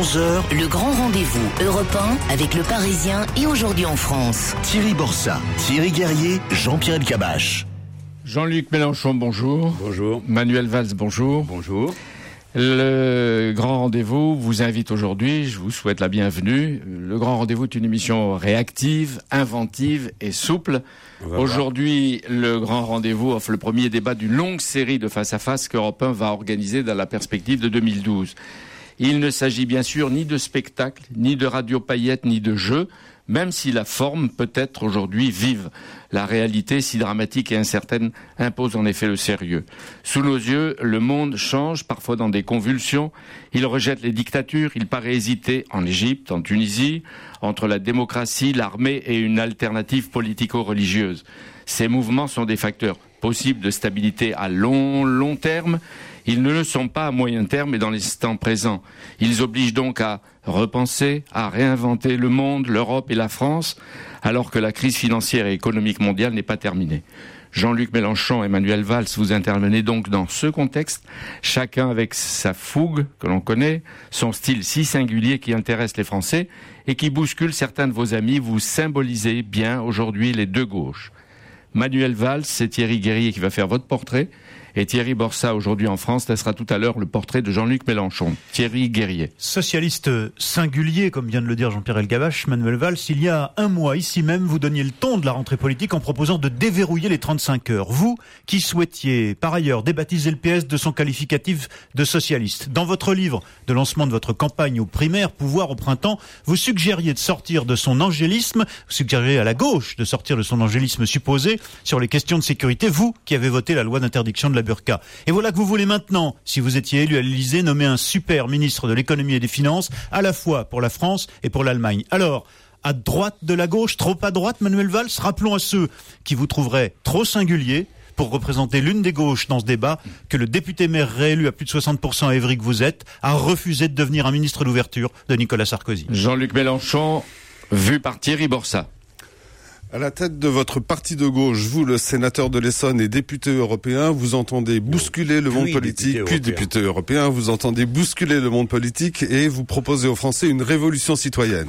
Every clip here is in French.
11h, Le grand rendez-vous européen avec le Parisien et aujourd'hui en France. Thierry Borsa, Thierry Guerrier, Jean-Pierre Elkabach. Jean-Luc Mélenchon, bonjour. Bonjour. Manuel Valls, bonjour. Bonjour. Le Grand Rendez-vous vous invite aujourd'hui, je vous souhaite la bienvenue. Le Grand Rendez-vous est une émission réactive, inventive et souple. Aujourd'hui, le Grand Rendez-vous offre le premier débat d'une longue série de face-à-face qu'Europe 1 va organiser dans la perspective de 2012. Il ne s'agit bien sûr ni de spectacle, ni de radio paillettes, ni de jeux, même si la forme peut être aujourd'hui vive. La réalité, si dramatique et incertaine, impose en effet le sérieux. Sous nos yeux, le monde change, parfois dans des convulsions. Il rejette les dictatures, il paraît hésiter en Égypte, en Tunisie, entre la démocratie, l'armée et une alternative politico-religieuse. Ces mouvements sont des facteurs possibles de stabilité à long, long terme. Ils ne le sont pas à moyen terme et dans l'instant présent. Ils obligent donc à repenser, à réinventer le monde, l'Europe et la France, alors que la crise financière et économique mondiale n'est pas terminée. Jean-Luc Mélenchon et Emmanuel Valls, vous intervenez donc dans ce contexte, chacun avec sa fougue que l'on connaît, son style si singulier qui intéresse les Français et qui bouscule certains de vos amis. Vous symbolisez bien aujourd'hui les deux gauches. Manuel Valls, c'est Thierry Guerrier qui va faire votre portrait. Et Thierry Borsa, aujourd'hui en France, laissera tout à l'heure le portrait de Jean-Luc Mélenchon. Thierry Guerrier. Socialiste singulier, comme vient de le dire Jean-Pierre Elgavache, Manuel Valls, il y a un mois, ici même, vous donniez le ton de la rentrée politique en proposant de déverrouiller les 35 heures. Vous, qui souhaitiez, par ailleurs, débaptiser le PS de son qualificatif de socialiste. Dans votre livre de lancement de votre campagne au primaire, Pouvoir au printemps, vous suggériez de sortir de son angélisme, vous suggériez à la gauche de sortir de son angélisme supposé sur les questions de sécurité, vous qui avez voté la loi d'interdiction de la Et voilà que vous voulez maintenant, si vous étiez élu à l'Élysée, nommer un super ministre de l'économie et des finances, à la fois pour la France et pour l'Allemagne. Alors, à droite de la gauche, trop à droite, Manuel Valls, rappelons à ceux qui vous trouveraient trop singulier pour représenter l'une des gauches dans ce débat, que le député maire réélu à plus de 60% à Évry que vous êtes, a refusé de devenir un ministre d'ouverture de Nicolas Sarkozy. Jean-Luc Mélenchon, vu par Thierry. À la tête de votre parti de gauche, vous, le sénateur de l'Essonne et député européen, vous entendez bousculer le monde puis politique, député puis député européen, vous entendez bousculer le monde politique et vous proposez aux Français une révolution citoyenne.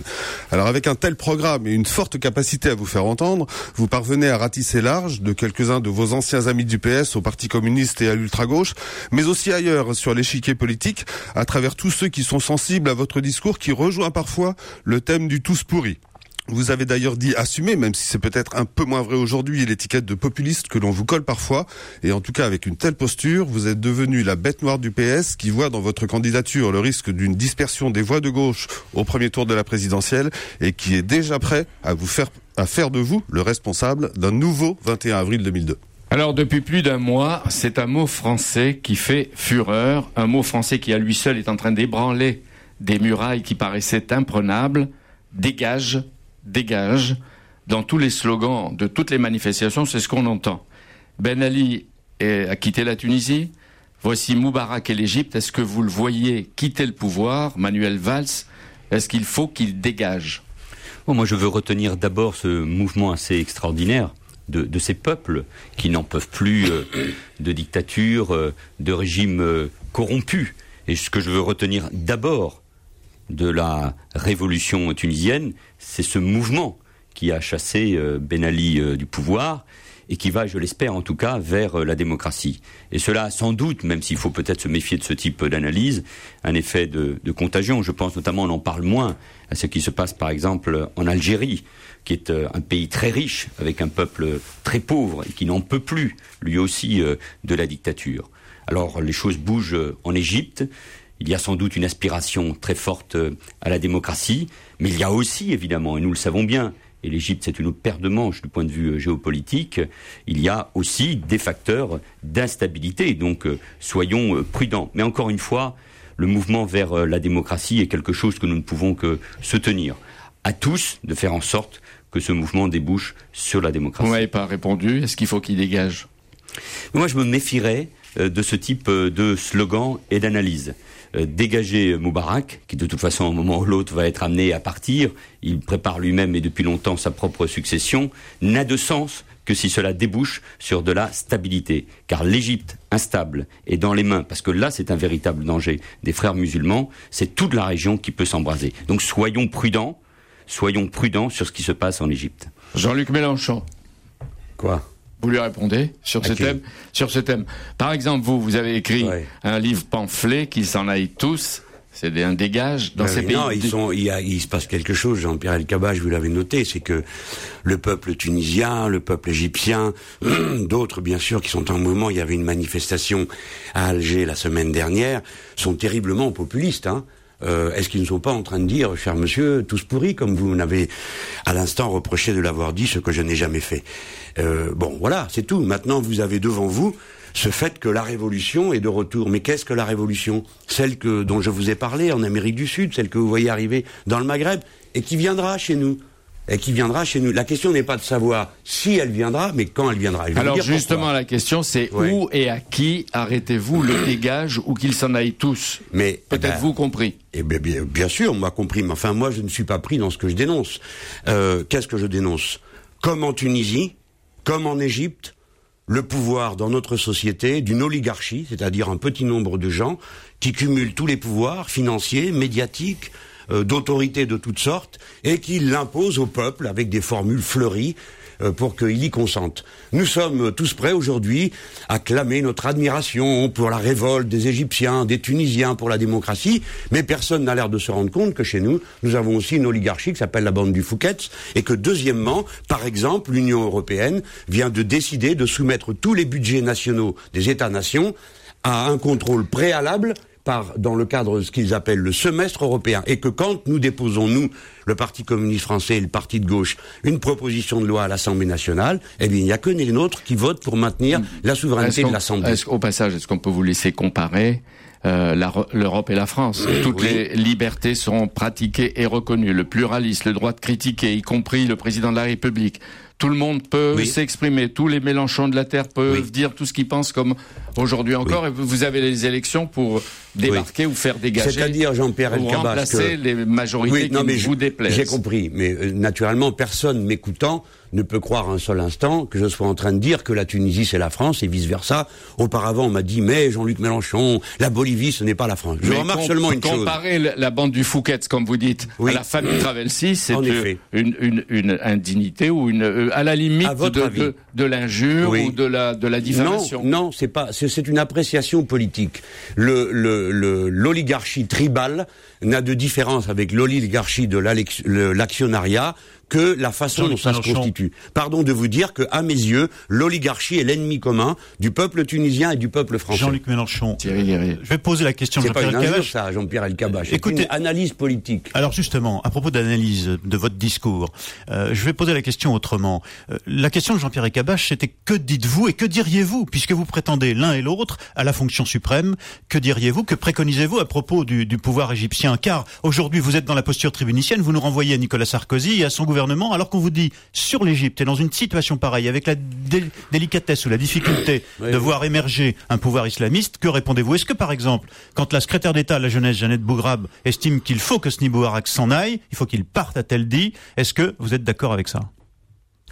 Alors avec un tel programme et une forte capacité à vous faire entendre, vous parvenez à ratisser large de quelques-uns de vos anciens amis du PS au Parti communiste et à l'ultra-gauche, mais aussi ailleurs sur l'échiquier politique, à travers tous ceux qui sont sensibles à votre discours qui rejoint parfois le thème du tous pourri. Vous avez d'ailleurs dit assumer, même si c'est peut-être un peu moins vrai aujourd'hui, l'étiquette de populiste que l'on vous colle parfois. Et en tout cas, avec une telle posture, vous êtes devenu la bête noire du PS qui voit dans votre candidature le risque d'une dispersion des voix de gauche au premier tour de la présidentielle et qui est déjà prêt à vous faire, à faire de vous le responsable d'un nouveau 21 avril 2002. Alors depuis plus d'un mois, c'est un mot français qui fait fureur, un mot français qui à lui seul est en train d'ébranler des murailles qui paraissaient imprenables. Dégage, dégage. Dans tous les slogans de toutes les manifestations, c'est ce qu'on entend. Ben Ali a quitté la Tunisie. Voici Moubarak et l'Égypte. Est-ce que vous le voyez quitter le pouvoir Manuel Valls, est-ce qu'il faut qu'il dégage? Moi, je veux retenir d'abord ce mouvement assez extraordinaire de, ces peuples qui n'en peuvent plus euh, de dictature, euh, de régimes euh, corrompus. Et ce que je veux retenir d'abord de la révolution tunisienne, c'est ce mouvement qui a chassé euh, Ben Ali euh, du pouvoir et qui va, je l'espère en tout cas, vers euh, la démocratie. Et cela a sans doute, même s'il faut peut-être se méfier de ce type d'analyse, un effet de, de contagion. Je pense notamment, on en parle moins, à ce qui se passe par exemple en Algérie, qui est un pays très riche, avec un peuple très pauvre et qui n'en peut plus, lui aussi, de la dictature. Alors les choses bougent en Égypte. Il y a sans doute une aspiration très forte euh, à la démocratie, mais il y a aussi, évidemment, et nous le savons bien, et l'Égypte c'est une paire de manches du point de vue euh, géopolitique, il y a aussi des facteurs d'instabilité, donc euh, soyons prudents. Mais encore une fois, le mouvement vers la démocratie est quelque chose que nous ne pouvons que soutenir. À tous de faire en sorte que ce mouvement débouche sur la démocratie. Vous m'avez pas répondu. Est-ce qu'il faut qu'il dégage? Moi, je me méfierais de ce type de slogan et d'analyse. dégager Moubarak, qui de toute façon, à un moment ou l'autre, va être amené à partir, il prépare lui-même et depuis longtemps sa propre succession, n'a de sens que si cela débouche sur de la stabilité. Car l'Égypte instable est dans les mains, parce que là c'est un véritable danger des frères musulmans, c'est toute la région qui peut s'embraser. Donc soyons prudents, soyons prudents sur ce qui se passe en Égypte. Jean-Luc Mélenchon. Quoi? Vous lui répondez sur ce thème Sur ce thème. Par exemple, vous, vous avez écrit un livre pamphlet qui s'en aille tous c'est un dégage dans ces pays. Non, ils sont, il, y a, il se passe quelque chose. Jean-Pierre Elkabbach, vous l'avez noté, c'est que le peuple tunisien, le peuple égyptien, d'autres bien sûr qui sont en mouvement. Il y avait une manifestation à Alger la semaine dernière, sont terriblement populistes. Hein. Euh, Est-ce qu'ils ne sont pas en train de dire, cher monsieur, tous pourris, comme vous m'avez à l'instant reproché de l'avoir dit, ce que je n'ai jamais fait? Euh, Bon, voilà, c'est tout. Maintenant, vous avez devant vous ce fait que la révolution est de retour. Mais qu'est-ce que la révolution? Celle dont je vous ai parlé en Amérique du Sud, celle que vous voyez arriver dans le Maghreb, et qui viendra chez nous qui viendra chez nous. La question n'est pas de savoir si elle viendra, mais quand elle viendra. Alors justement, la question c'est où et à qui arrêtez-vous le dégage ou qu'ils s'en aillent tous Mais peut-être eh ben, vous compris. Eh bien, bien, bien, sûr, moi compris. Mais enfin, moi, je ne suis pas pris dans ce que je dénonce. Euh, Qu'est-ce que je dénonce? Comme en Tunisie, comme en Égypte, le pouvoir dans notre société d'une oligarchie, c'est-à-dire un petit nombre de gens qui cumulent tous les pouvoirs financiers, médiatiques, d'autorités de toutes sortes, et qui l'imposent au peuple avec des formules fleuries euh, pour qu'il y consente. Nous sommes tous prêts aujourd'hui à clamer notre admiration pour la révolte des Égyptiens, des Tunisiens, pour la démocratie, mais personne n'a l'air de se rendre compte que chez nous, nous avons aussi une oligarchie qui s'appelle la bande du Fouquet, et que deuxièmement, par exemple, l'Union européenne vient de décider de soumettre tous les budgets nationaux des États-nations à un contrôle préalable par, dans le cadre de ce qu'ils appellent le semestre européen, et que quand nous déposons, nous, le Parti communiste français et le Parti de gauche, une proposition de loi à l'Assemblée nationale, eh bien, il n'y a que les nôtres qui votent pour maintenir la souveraineté de l'Assemblée. Au passage, est-ce qu'on peut vous laisser comparer euh, l'Europe et la France? Toutes les libertés sont pratiquées et reconnues. Le pluralisme, le droit de critiquer, y compris le président de la République. Tout le monde peut s'exprimer. Tous les Mélenchons de la Terre peuvent dire tout ce qu'ils pensent comme aujourd'hui encore. Et vous avez les élections pour débarquer ou faire dégager. C'est-à-dire, Jean-Pierre Ou remplacer les majorités qui mais vous déplaisent. J'ai compris. Mais euh, naturellement, personne m'écoutant ne peut croire un seul instant que je sois en train de dire que la Tunisie c'est la France et vice versa. Auparavant, on m'a dit mais Jean-Luc Mélenchon, la Bolivie ce n'est pas la France. Je remarque seulement une chose. Comparer la bande du Fouquet, comme vous dites, à la famille Travelsi, c'est une, une, une, indignité ou une euh, à la limite de, de, l'injure ou de la de la diffamation. Non, non, c'est pas c'est une appréciation politique. Le l'oligarchie tribale n'a de différence avec l'oligarchie de l'actionnariat que la façon dont ça se constitue. Pardon de vous dire que, à mes yeux, l'oligarchie est l'ennemi commun du peuple tunisien et du peuple français. Jean-Luc Mélenchon, je vais poser la question. C'est pas une injure, ça, Jean-Pierre Elkabbach. Écoutez, une analyse politique. Alors justement, à propos d'analyse de votre discours, euh, je vais poser la question autrement. Euh, la question de Jean-Pierre Elkabbach, c'était que dites-vous et que diriez-vous, puisque vous prétendez l'un et l'autre à la fonction suprême, que diriez-vous, que préconisez-vous à propos du, du pouvoir égyptien? Car aujourd'hui, vous êtes dans la posture tribunicienne, vous nous renvoyez à Nicolas Sarkozy et à son gouvernement alors qu'on vous dit sur l'Égypte et dans une situation pareille, avec la délicatesse ou la difficulté de voir émerger un pouvoir islamiste, que répondez-vous? Est-ce que par exemple, quand la secrétaire d'État à la jeunesse, Jeannette Bougrab, estime qu'il faut que Sni Bouarak s'en aille, il faut qu'il parte, a-t-elle dit Est-ce que vous êtes d'accord avec ça?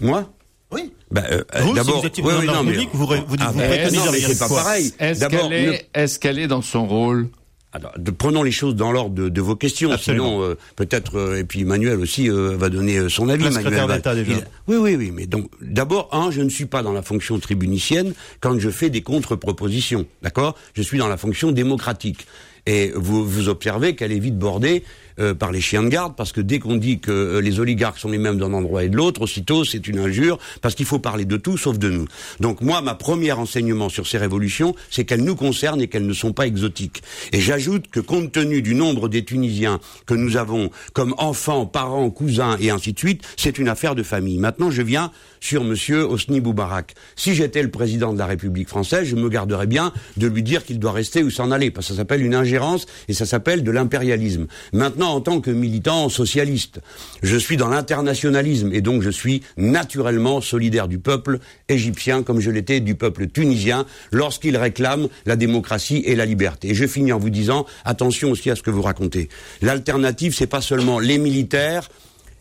Moi? Oui. Bah, euh, vous, si vous étiez oui, non, mais, vous, vous, vous, ah, vous c'est pas pareil. Est-ce qu'elle est, est, qu'elle est dans son rôle? Alors, de, prenons les choses dans l'ordre de, de, vos questions, sinon euh, peut-être euh, et puis Manuel aussi euh, va donner son avis. Manuel déjà. oui, oui, oui. Mais donc, d'abord, un, je ne suis pas dans la fonction tribunicienne quand je fais des contre-propositions, d'accord? Je suis dans la fonction démocratique. Et vous, vous observez qu'elle est vite bordée euh, par les chiens de garde, parce que dès qu'on dit que euh, les oligarques sont les mêmes d'un endroit et de l'autre, aussitôt c'est une injure, parce qu'il faut parler de tout sauf de nous. Donc moi, ma première enseignement sur ces révolutions, c'est qu'elles nous concernent et qu'elles ne sont pas exotiques. Et J'ajoute que compte tenu du nombre des Tunisiens que nous avons comme enfants, parents, cousins et ainsi de suite, c'est une affaire de famille. Maintenant, je viens sur Monsieur Hosni Boubarak. Si j'étais le président de la République française, je me garderais bien de lui dire qu'il doit rester ou s'en aller, parce que ça s'appelle une ingérence et ça s'appelle de l'impérialisme. Maintenant, en tant que militant socialiste, je suis dans l'internationalisme et donc je suis naturellement solidaire du peuple égyptien comme je l'étais du peuple tunisien lorsqu'il réclame la démocratie et la liberté. Et je finis en vous disant attention aussi à ce que vous racontez. L'alternative, c'est pas seulement les militaires,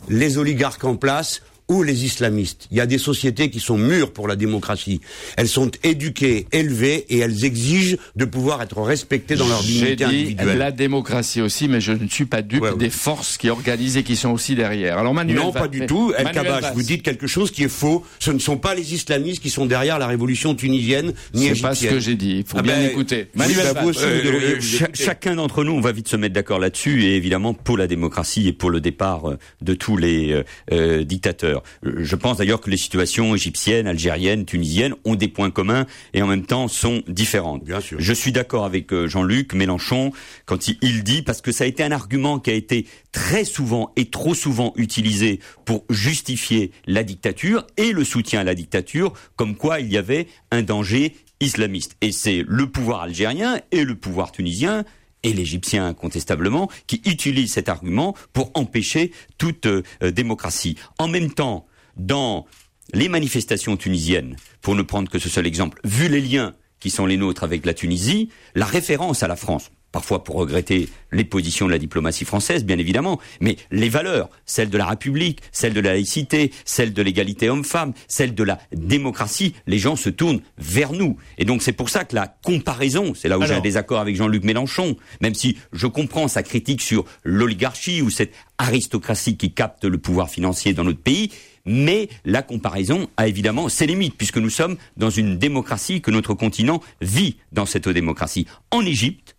les oligarques en place ou les islamistes. Il y a des sociétés qui sont mûres pour la démocratie. Elles sont éduquées, élevées et elles exigent de pouvoir être respectées dans leur dignité J'ai dit individuelle. la démocratie aussi, mais je ne suis pas dupe Ouais, ouais. des forces qui organisent et qui sont aussi derrière. Alors Manuel Non, Va- pas du tout. El Manuel Kabash, vous dites quelque chose qui est faux. Ce ne sont pas les islamistes qui sont derrière la révolution tunisienne ni C'est pas ce égyptienne. que j'ai dit. Il faut Ah bien ben, écouter. Manuel Valls. vous aussi, vous devriez vous cha- écouter. chacun d'entre nous, on va vite se mettre d'accord là-dessus, et évidemment pour la démocratie et pour le départ euh, de tous les euh, euh, dictateurs. Euh, Je pense d'ailleurs que les situations égyptiennes, algériennes, tunisiennes ont des points communs et en même temps sont différentes. Bien sûr. Je suis d'accord avec euh, Jean-Luc Mélenchon quand il, il dit, parce que ça a été un argument qui a été très souvent et trop souvent utilisé pour justifier la dictature et le soutien à la dictature, comme quoi il y avait un danger islamiste. Et c'est le pouvoir algérien et le pouvoir tunisien et l'Égyptien incontestablement, qui utilisent cet argument pour empêcher toute euh, euh, démocratie. En même temps, dans les manifestations tunisiennes, pour ne prendre que ce seul exemple, vu les liens qui sont les nôtres avec la Tunisie, la référence à la France, parfois pour regretter les positions de la diplomatie française, bien évidemment, mais les valeurs, celles de la République, celles de la laïcité, celles de l'égalité homme-femme, celles de la démocratie, les gens se tournent vers nous. Et donc c'est pour ça que la comparaison, c'est là où j'ai un désaccord avec Jean-Luc Mélenchon, même si je comprends sa critique sur l'oligarchie ou cette aristocratie qui capte le pouvoir financier dans notre pays, mais la comparaison a évidemment ses limites, puisque nous sommes dans une démocratie, que notre continent vit dans cette démocratie. En Égypte,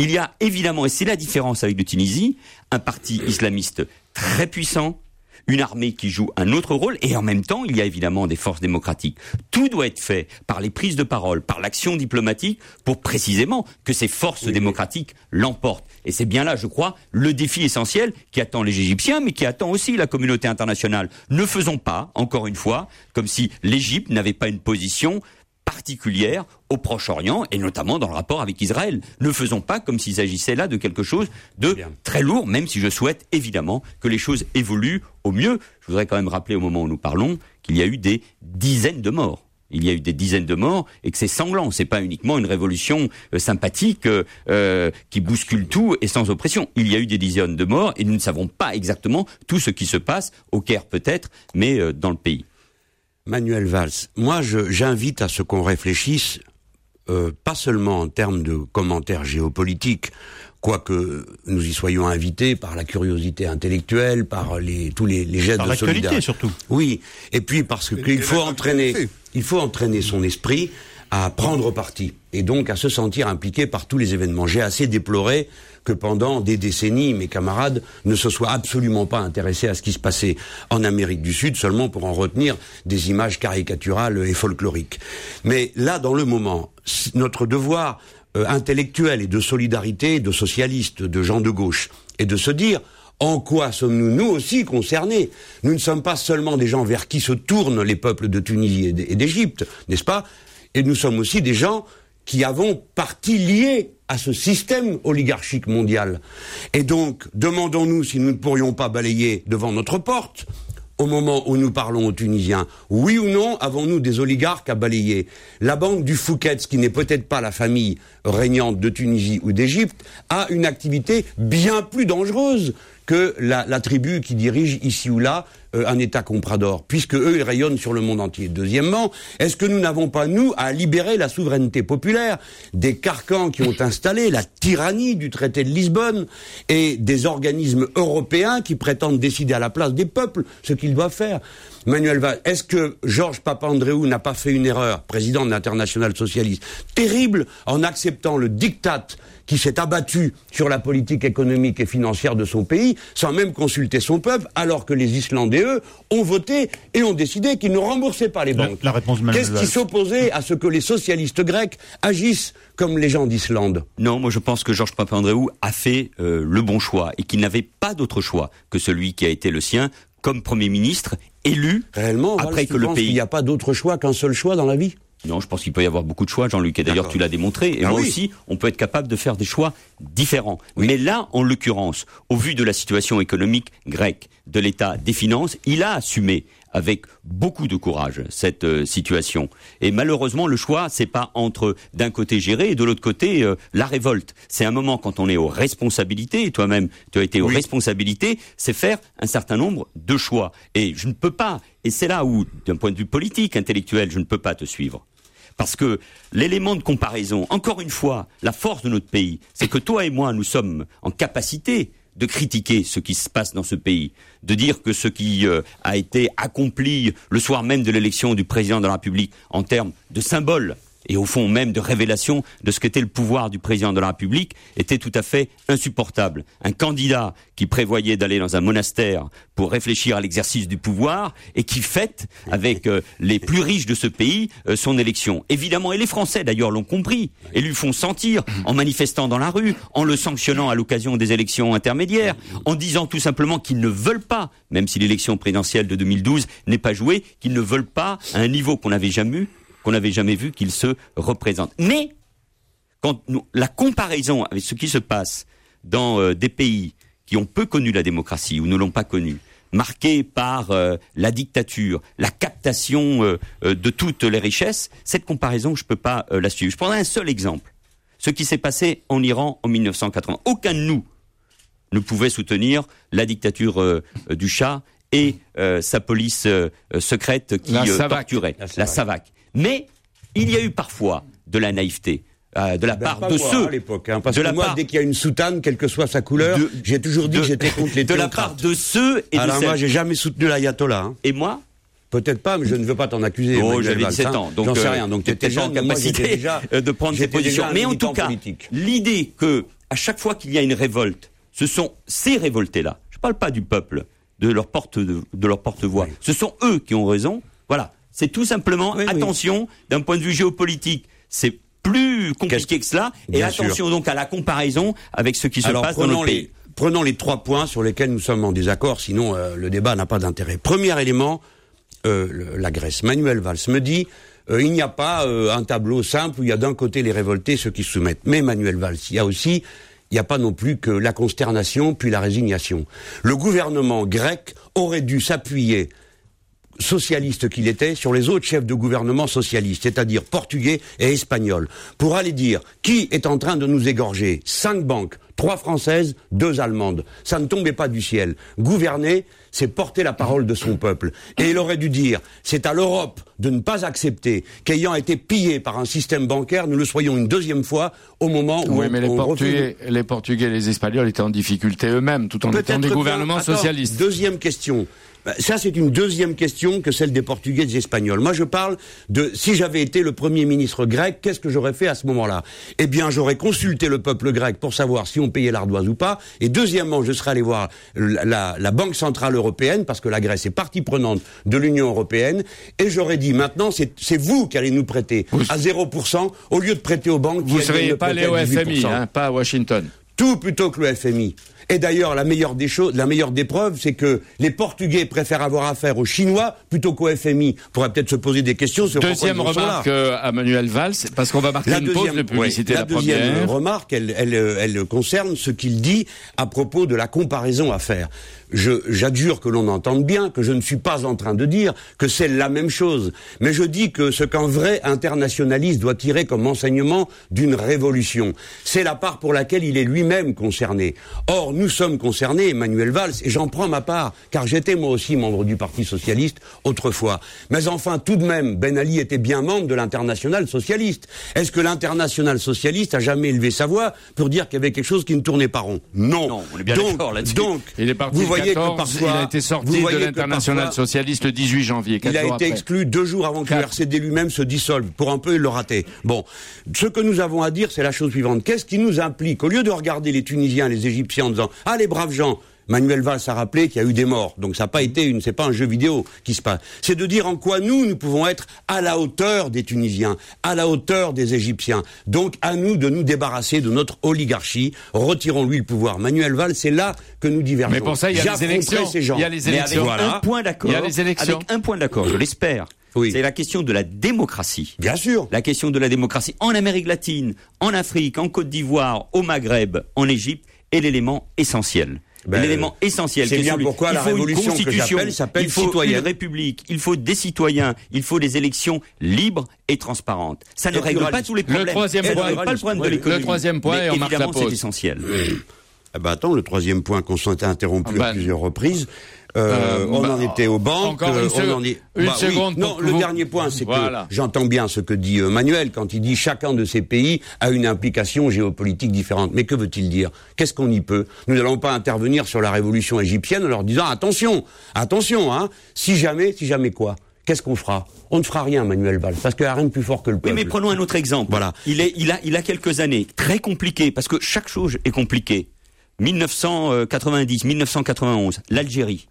il y a évidemment, et c'est la différence avec la Tunisie, un parti islamiste très puissant, une armée qui joue un autre rôle, et en même temps, il y a évidemment des forces démocratiques. Tout doit être fait par les prises de parole, par l'action diplomatique, pour précisément que ces forces démocratiques l'emportent. Et c'est bien là, je crois, le défi essentiel qui attend les Égyptiens, mais qui attend aussi la communauté internationale. Ne faisons pas, encore une fois, comme si l'Égypte n'avait pas une position particulière au Proche-Orient et notamment dans le rapport avec Israël. Ne faisons pas comme s'il s'agissait là de quelque chose de très lourd, même si je souhaite évidemment que les choses évoluent au mieux. Je voudrais quand même rappeler au moment où nous parlons qu'il y a eu des dizaines de morts. Il y a eu des dizaines de morts et que c'est sanglant. C'est pas uniquement une révolution euh, sympathique euh, euh, qui bouscule tout et sans oppression. Il y a eu des dizaines de morts et nous ne savons pas exactement tout ce qui se passe au Caire peut-être, mais euh, dans le pays. Manuel Valls, moi j'invite à ce qu'on réfléchisse, euh, pas seulement en termes de commentaires géopolitiques, quoique nous y soyons invités par la curiosité intellectuelle, par les, tous les, les gestes Par de solidarité. surtout. Oui, et puis parce qu'il faut entraîner, il faut entraîner son esprit à prendre parti et donc à se sentir impliqué par tous les événements. J'ai assez déploré que pendant des décennies, mes camarades ne se soient absolument pas intéressés à ce qui se passait en Amérique du Sud, seulement pour en retenir des images caricaturales et folkloriques. Mais là, dans le moment, notre devoir euh, intellectuel et de solidarité de socialistes, de gens de gauche, est de se dire en quoi sommes-nous nous aussi concernés? Nous ne sommes pas seulement des gens vers qui se tournent les peuples de Tunisie et d'Égypte, n'est-ce pas? Et nous sommes aussi des gens qui avons partie liée à ce système oligarchique mondial. Et donc, demandons-nous si nous ne pourrions pas balayer devant notre porte au moment où nous parlons aux Tunisiens, oui ou non, avons-nous des oligarques à balayer? La banque du Fouquet, ce qui n'est peut-être pas la famille régnante de Tunisie ou d'Égypte, a une activité bien plus dangereuse que la tribu qui dirige ici ou là euh, un État comprador, puisque eux, ils rayonnent sur le monde entier. Deuxièmement, est-ce que nous n'avons pas, nous, à libérer la souveraineté populaire des carcans qui ont installé la tyrannie du traité de Lisbonne et des organismes européens qui prétendent décider à la place des peuples ce qu'ils doivent faire? Manuel Valls, est-ce que Georges Papandréou n'a pas fait une erreur, président de l'international socialiste, terrible en acceptant le diktat qui s'est abattu sur la politique économique et financière de son pays, sans même consulter son peuple, alors que les Islandais, eux, ont voté et ont décidé qu'ils ne remboursaient pas les banques. La, réponse Qu'est-ce qui s'opposait à ce que les socialistes grecs agissent comme les gens d'Islande? Non, moi je pense que Georges Papandréou a fait euh, le bon choix et qu'il n'avait pas d'autre choix que celui qui a été le sien comme Premier ministre élu Réellement, après que le pays. Il n'y a pas d'autre choix qu'un seul choix dans la vie? Non, je pense qu'il peut y avoir beaucoup de choix, Jean-Luc, et d'ailleurs tu l'as démontré, et Ah moi oui. aussi, on peut être capable de faire des choix différents. Mais là, en l'occurrence, au vu de la situation économique grecque, de l'état des finances, il a assumé avec beaucoup de courage cette euh, situation. Et malheureusement, le choix, c'est pas entre d'un côté gérer et de l'autre côté euh, la révolte. C'est un moment quand on est aux responsabilités, et toi-même tu as été aux responsabilités, c'est faire un certain nombre de choix. Et je ne peux pas, et c'est là où, d'un point de vue politique, intellectuel, je ne peux pas te suivre. Parce que l'élément de comparaison, encore une fois, la force de notre pays, c'est que toi et moi, nous sommes en capacité de critiquer ce qui se passe dans ce pays, de dire que ce qui euh, a été accompli le soir même de l'élection du président de la République en termes de symbole et au fond même de révélation de ce qu'était le pouvoir du président de la République était tout à fait insupportable. Un candidat qui prévoyait d'aller dans un monastère pour réfléchir à l'exercice du pouvoir et qui fête avec euh, les plus riches de ce pays euh, son élection. Évidemment, et les Français d'ailleurs l'ont compris et lui font sentir en manifestant dans la rue, en le sanctionnant à l'occasion des élections intermédiaires, en disant tout simplement qu'ils ne veulent pas, même si l'élection présidentielle de 2012 n'est pas jouée, qu'ils ne veulent pas à un niveau qu'on n'avait jamais eu qu'on n'avait jamais vu qu'il se représente. Mais quand nous, la comparaison avec ce qui se passe dans euh, des pays qui ont peu connu la démocratie ou ne l'ont pas connue, marqués par euh, la dictature, la captation euh, euh, de toutes les richesses, cette comparaison, je ne peux pas euh, la suivre. Je prendrai un seul exemple. Ce qui s'est passé en Iran en 1980. Aucun de nous ne pouvait soutenir la dictature du Shah et euh, sa police secrète qui La euh, torturait La la Savak. Mais il y a eu parfois de la naïveté euh, de la Ben, part de moi, ceux à l'époque, hein, parce de que la moi, part- dès qu'il y a une soutane, quelle que soit sa couleur, de- j'ai toujours dit de- que j'étais contre les de la part de ceux et de Alors celles. moi, j'ai jamais soutenu l'ayatollah. Hein. et moi Peut-être pas, mais je ne veux pas t'en accuser. Oh, j'avais Valls, 17 hein. ans, donc j'en sais euh, rien. Donc t'étais t'étais pas en capacité déjà, de prendre déjà positions. Mais en tout cas, l'idée que à chaque fois qu'il y a une révolte, ce sont ces révoltés-là. Je ne parle pas du peuple, de leur porte de, de leur porte-voix. Oui. Ce sont eux qui ont raison. Voilà. C'est tout simplement Oui, oui. attention d'un point de vue géopolitique. C'est plus compliqué que cela. Et attention donc à la comparaison avec ce qui se Alors passe dans notre pays. les, prenons les trois points sur lesquels nous sommes en désaccord, sinon euh, le débat n'a pas d'intérêt. Premier élément, euh, le- la Grèce. Manuel Valls me dit, euh, il n'y a pas un tableau simple où il y a d'un côté les révoltés, ceux qui se soumettent. Mais Manuel Valls, il y a aussi, il n'y a pas non plus que la consternation puis la résignation. Le gouvernement grec aurait dû s'appuyer socialiste qu'il était sur les autres chefs de gouvernement socialistes, c'est-à-dire portugais et espagnols, pour aller dire qui est en train de nous égorger Cinq banques, trois françaises, deux allemandes. Ça ne tombait pas du ciel. Gouverner, c'est porter la parole de son peuple. Et il aurait dû dire, c'est à l'Europe de ne pas accepter qu'ayant été pillé par un système bancaire, nous le soyons une deuxième fois au moment où Oui, on, mais les on Portugais, les Portugais et les Espagnols étaient en difficulté eux-mêmes, tout en étant des gouvernements socialistes. Deuxième question. Ben, Ça, c'est une deuxième question que celle des Portugais et des Espagnols. Moi, je parle de si j'avais été le Premier ministre grec, qu'est-ce que j'aurais fait à ce moment-là? Eh bien, j'aurais consulté le peuple grec pour savoir si on payait l'ardoise ou pas. Et deuxièmement, je serais allé voir la, la- la Banque Centrale Européenne, parce que la Grèce est partie prenante de l'Union Européenne, et j'aurais dit, maintenant, c'est vous qui allez nous prêter à 0% au lieu de prêter aux banques qui Vous elles, seriez pas allé au FMI, 18%. hein, pas à Washington. Tout plutôt que le FMI. Et d'ailleurs, la meilleure des choses, la meilleure des preuves, c'est que les Portugais préfèrent avoir affaire aux Chinois plutôt qu'au FMI. On pourrait peut-être se poser des questions sur Deuxième remarque euh, à Manuel Valls, parce qu'on va marquer La une deuxième, pause de publicité. ouais, la, la deuxième première. remarque, elle, elle, euh, elle concerne ce qu'il dit à propos de la comparaison à faire. Je, j'adjure que l'on entende bien que je ne suis pas en train de dire que c'est la même chose, mais je dis que ce qu'un vrai internationaliste doit tirer comme enseignement d'une révolution, c'est la part pour laquelle il est lui-même concerné. Or, nous sommes concernés, Emmanuel Valls, et j'en prends ma part, car j'étais moi aussi membre du Parti socialiste autrefois. Mais enfin, tout de même, Ben Ali était bien membre de l'international socialiste. Est-ce que l'international socialiste a jamais élevé sa voix pour dire qu'il y avait quelque chose qui ne tournait pas rond? Non. Non, on est bien donc, d'accord là-dessus. donc, Il est parti vous voyez 14, que parfois, il a été sorti de l'international socialiste le 18 janvier. il a été après. exclu deux jours avant que le. RCD lui-même se dissolve. Pour un peu, il le raté. Bon, ce que nous avons à dire, c'est la chose suivante. Qu'est-ce qui nous implique? Au lieu de regarder les Tunisiens, les Égyptiens en disant « Ah, les braves gens !» Manuel Valls a rappelé qu'il y a eu des morts, donc ça n'a pas été une, c'est pas un jeu vidéo qui se passe. C'est de dire en quoi nous, nous pouvons être à la hauteur des Tunisiens, à la hauteur des Égyptiens. Donc à nous de nous débarrasser de notre oligarchie. Retirons-lui le pouvoir. Manuel Valls, c'est là que nous divergeons. Mais pour ça, il y a les élections. Ces gens. Il y a les Mais avec élections. Voilà. un point d'accord. Il y a les élections. Avec un point d'accord, je l'espère. Oui. C'est la question de la démocratie. Bien sûr. La question de la démocratie en Amérique latine, en Afrique, en Côte d'Ivoire, au Maghreb, en Égypte, est l'élément essentiel. Ben, l'élément essentiel. c'est bien pourquoi il la faut révolution que constitution, j'appelle s'appelle il faut citoyenne. une république, il faut des citoyens, il faut des élections libres et transparentes. Ça ne Et règle pas tous les problèmes. Le troisième point. pas le problème de le troisième point, Mais et on marque la évidemment, c'est essentiel. Eh ben attends, le troisième point qu'on s'était interrompu Ah ben, à plusieurs reprises. Euh, Euh, on bah, en était aux banques. encore une euh, on seconde- en est... une Bah oui. seconde Non, le vous- dernier point, c'est Voilà. que j'entends bien ce que dit euh, Manuel quand il dit chacun de ces pays a une implication géopolitique différente. Mais que veut-il dire? Qu'est-ce qu'on y peut? Nous n'allons pas intervenir sur la révolution égyptienne en leur disant attention, attention, hein. Si jamais, si jamais quoi Qu'est-ce qu'on fera? On ne fera rien, Manuel Valls, parce qu'il n'y a rien de plus fort que le Oui, peuple. mais prenons un autre exemple. Voilà. Il, est, il, a, il a quelques années, très compliqué, parce que chaque chose est compliquée. 1990, 1991, l'Algérie.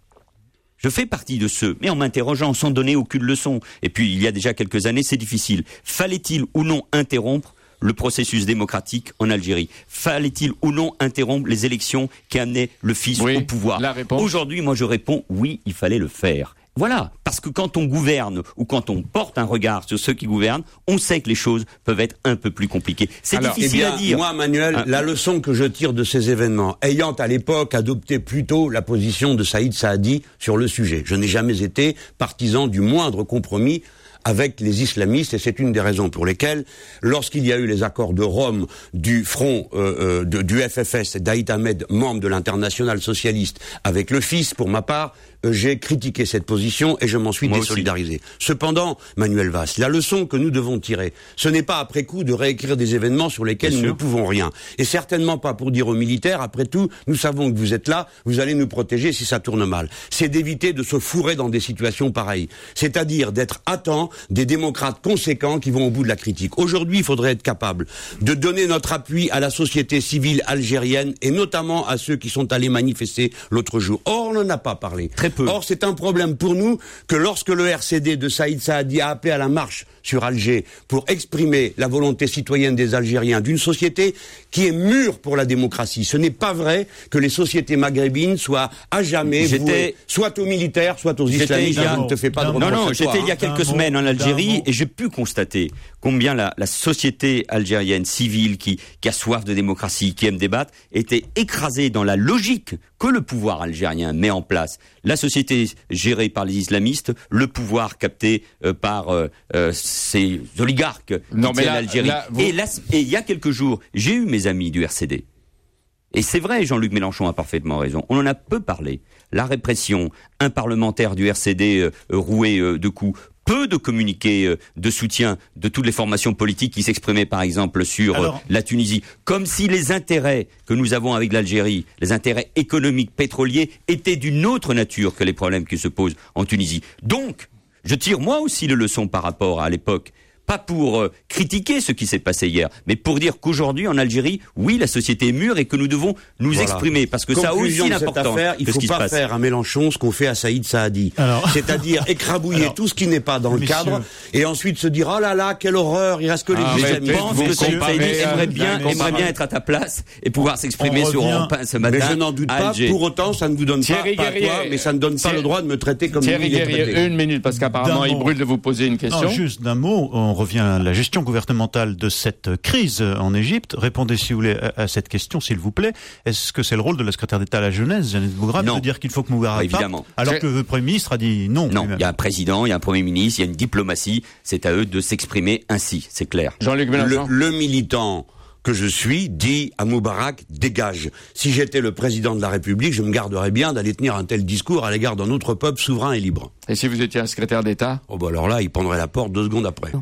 Je fais partie de ceux, mais en m'interrogeant, sans donner aucune leçon. Et puis, il y a déjà quelques années, c'est difficile. Fallait-il ou non interrompre le processus démocratique en Algérie? Fallait-il ou non interrompre les élections qui amenaient le fils Oui, au pouvoir? Aujourd'hui, moi, je réponds oui, il fallait le faire. Voilà, parce que quand on gouverne ou quand on porte un regard sur ceux qui gouvernent, on sait que les choses peuvent être un peu plus compliquées. C'est Eh difficile bien, à dire. Moi, Manuel, Ah. la leçon que je tire de ces événements, ayant à l'époque adopté plutôt la position de Saïd Saadi sur le sujet, je n'ai jamais été partisan du moindre compromis avec les islamistes et c'est une des raisons pour lesquelles, lorsqu'il y a eu les accords de Rome du front euh, euh, de- du FFS d'Aït Ahmed, membre de l'international socialiste, avec le fils, pour ma part, j'ai critiqué cette position et je m'en suis Moi aussi. désolidarisé. Cependant, Manuel Valls, la leçon que nous devons tirer, ce n'est pas après coup de réécrire des événements sur lesquels Bien nous sûr. ne pouvons rien. Et certainement pas pour dire aux militaires, après tout, nous savons que vous êtes là, vous allez nous protéger si ça tourne mal. C'est d'éviter de se fourrer dans des situations pareilles. C'est-à-dire d'être à temps des démocrates conséquents qui vont au bout de la critique. Aujourd'hui, il faudrait être capable de donner notre appui à la société civile algérienne et notamment à ceux qui sont allés manifester l'autre jour. Or, on n'en a pas parlé. Très peu. Or, c'est un problème pour nous que lorsque le RCD de Saïd Saadi a appelé à la marche sur Alger pour exprimer la volonté citoyenne des Algériens d'une société qui est mûre pour la démocratie. Ce n'est pas vrai que les sociétés maghrébines soient à jamais J'étais- vouées soit aux militaires, soit aux J'étais islamistes. il y a- Je ne te fais pas de Non, Non, j'étais il y a quelques semaines en Algérie et j'ai pu constater combien la, la société algérienne civile qui, qui a soif de démocratie, qui aime débattre, était écrasée dans la logique que le pouvoir algérien met en place. La société gérée par les islamistes, le pouvoir capté euh, par euh, euh, ces oligarques Non, mais tiennent là- l'Algérie. là, vous- Et il y a quelques jours, j'ai eu mes amis du RCD. Et c'est vrai, Jean-Luc Mélenchon a parfaitement raison. On en a peu parlé. La répression, un parlementaire du RCD euh, roué euh, de coups, peu de communiqués euh, de soutien de toutes les formations politiques qui s'exprimaient par exemple sur euh, Alors- la Tunisie, comme si les intérêts que nous avons avec l'Algérie, les intérêts économiques pétroliers, étaient d'une autre nature que les problèmes qui se posent en Tunisie. Donc, je tire moi aussi les leçons par rapport à l'époque. Pas pour euh, critiquer ce qui s'est passé hier, mais pour dire qu'aujourd'hui en Algérie, oui, la société est mûre et que nous devons nous Voilà. exprimer parce que ça a Conclusion aussi l'importance il ce faut pas passe. faire à Mélenchon ce qu'on fait à Saïd Saadi. Alors- C'est-à-dire écrabouiller Alors, tout ce qui n'est pas dans le cadre et ensuite se dire oh là là quelle horreur, il reste que les Ah, mais. Je pense que Saïd euh, aimerait bien, aimerait être à ta place et pouvoir s'exprimer sur Europe 1 ce matin. Mais je n'en doute pas, Alger. pour autant, ça ne vous donne Thierry pas, pas à toi, Guerrier, mais ça ne donne pas Thierry- le droit de me traiter comme Thierry Guerrier, une minute, parce qu'apparemment, il brûle de vous poser une question. Juste d'un mot, on revient à la gestion gouvernementale de cette crise en Égypte. Répondez, si vous voulez, à, à cette question, s'il vous plaît. Est-ce que c'est le rôle de la secrétaire d'État à la jeunesse, Jeannette Bougrave, Non. de dire qu'il faut que Moubarak parte, Évidemment. alors que le Premier ministre a dit non Non, il y a un président, il y a un premier ministre, il y a une diplomatie. C'est à eux de s'exprimer ainsi, c'est clair. Jean-Luc le, Mélenchon. le militant que je suis dit à Moubarak dégage. Si j'étais le président de la République, je me garderais bien d'aller tenir un tel discours à l'égard d'un autre peuple souverain et libre. Et si vous étiez un secrétaire d'État Oh bah alors là, il prendrait la porte deux secondes après.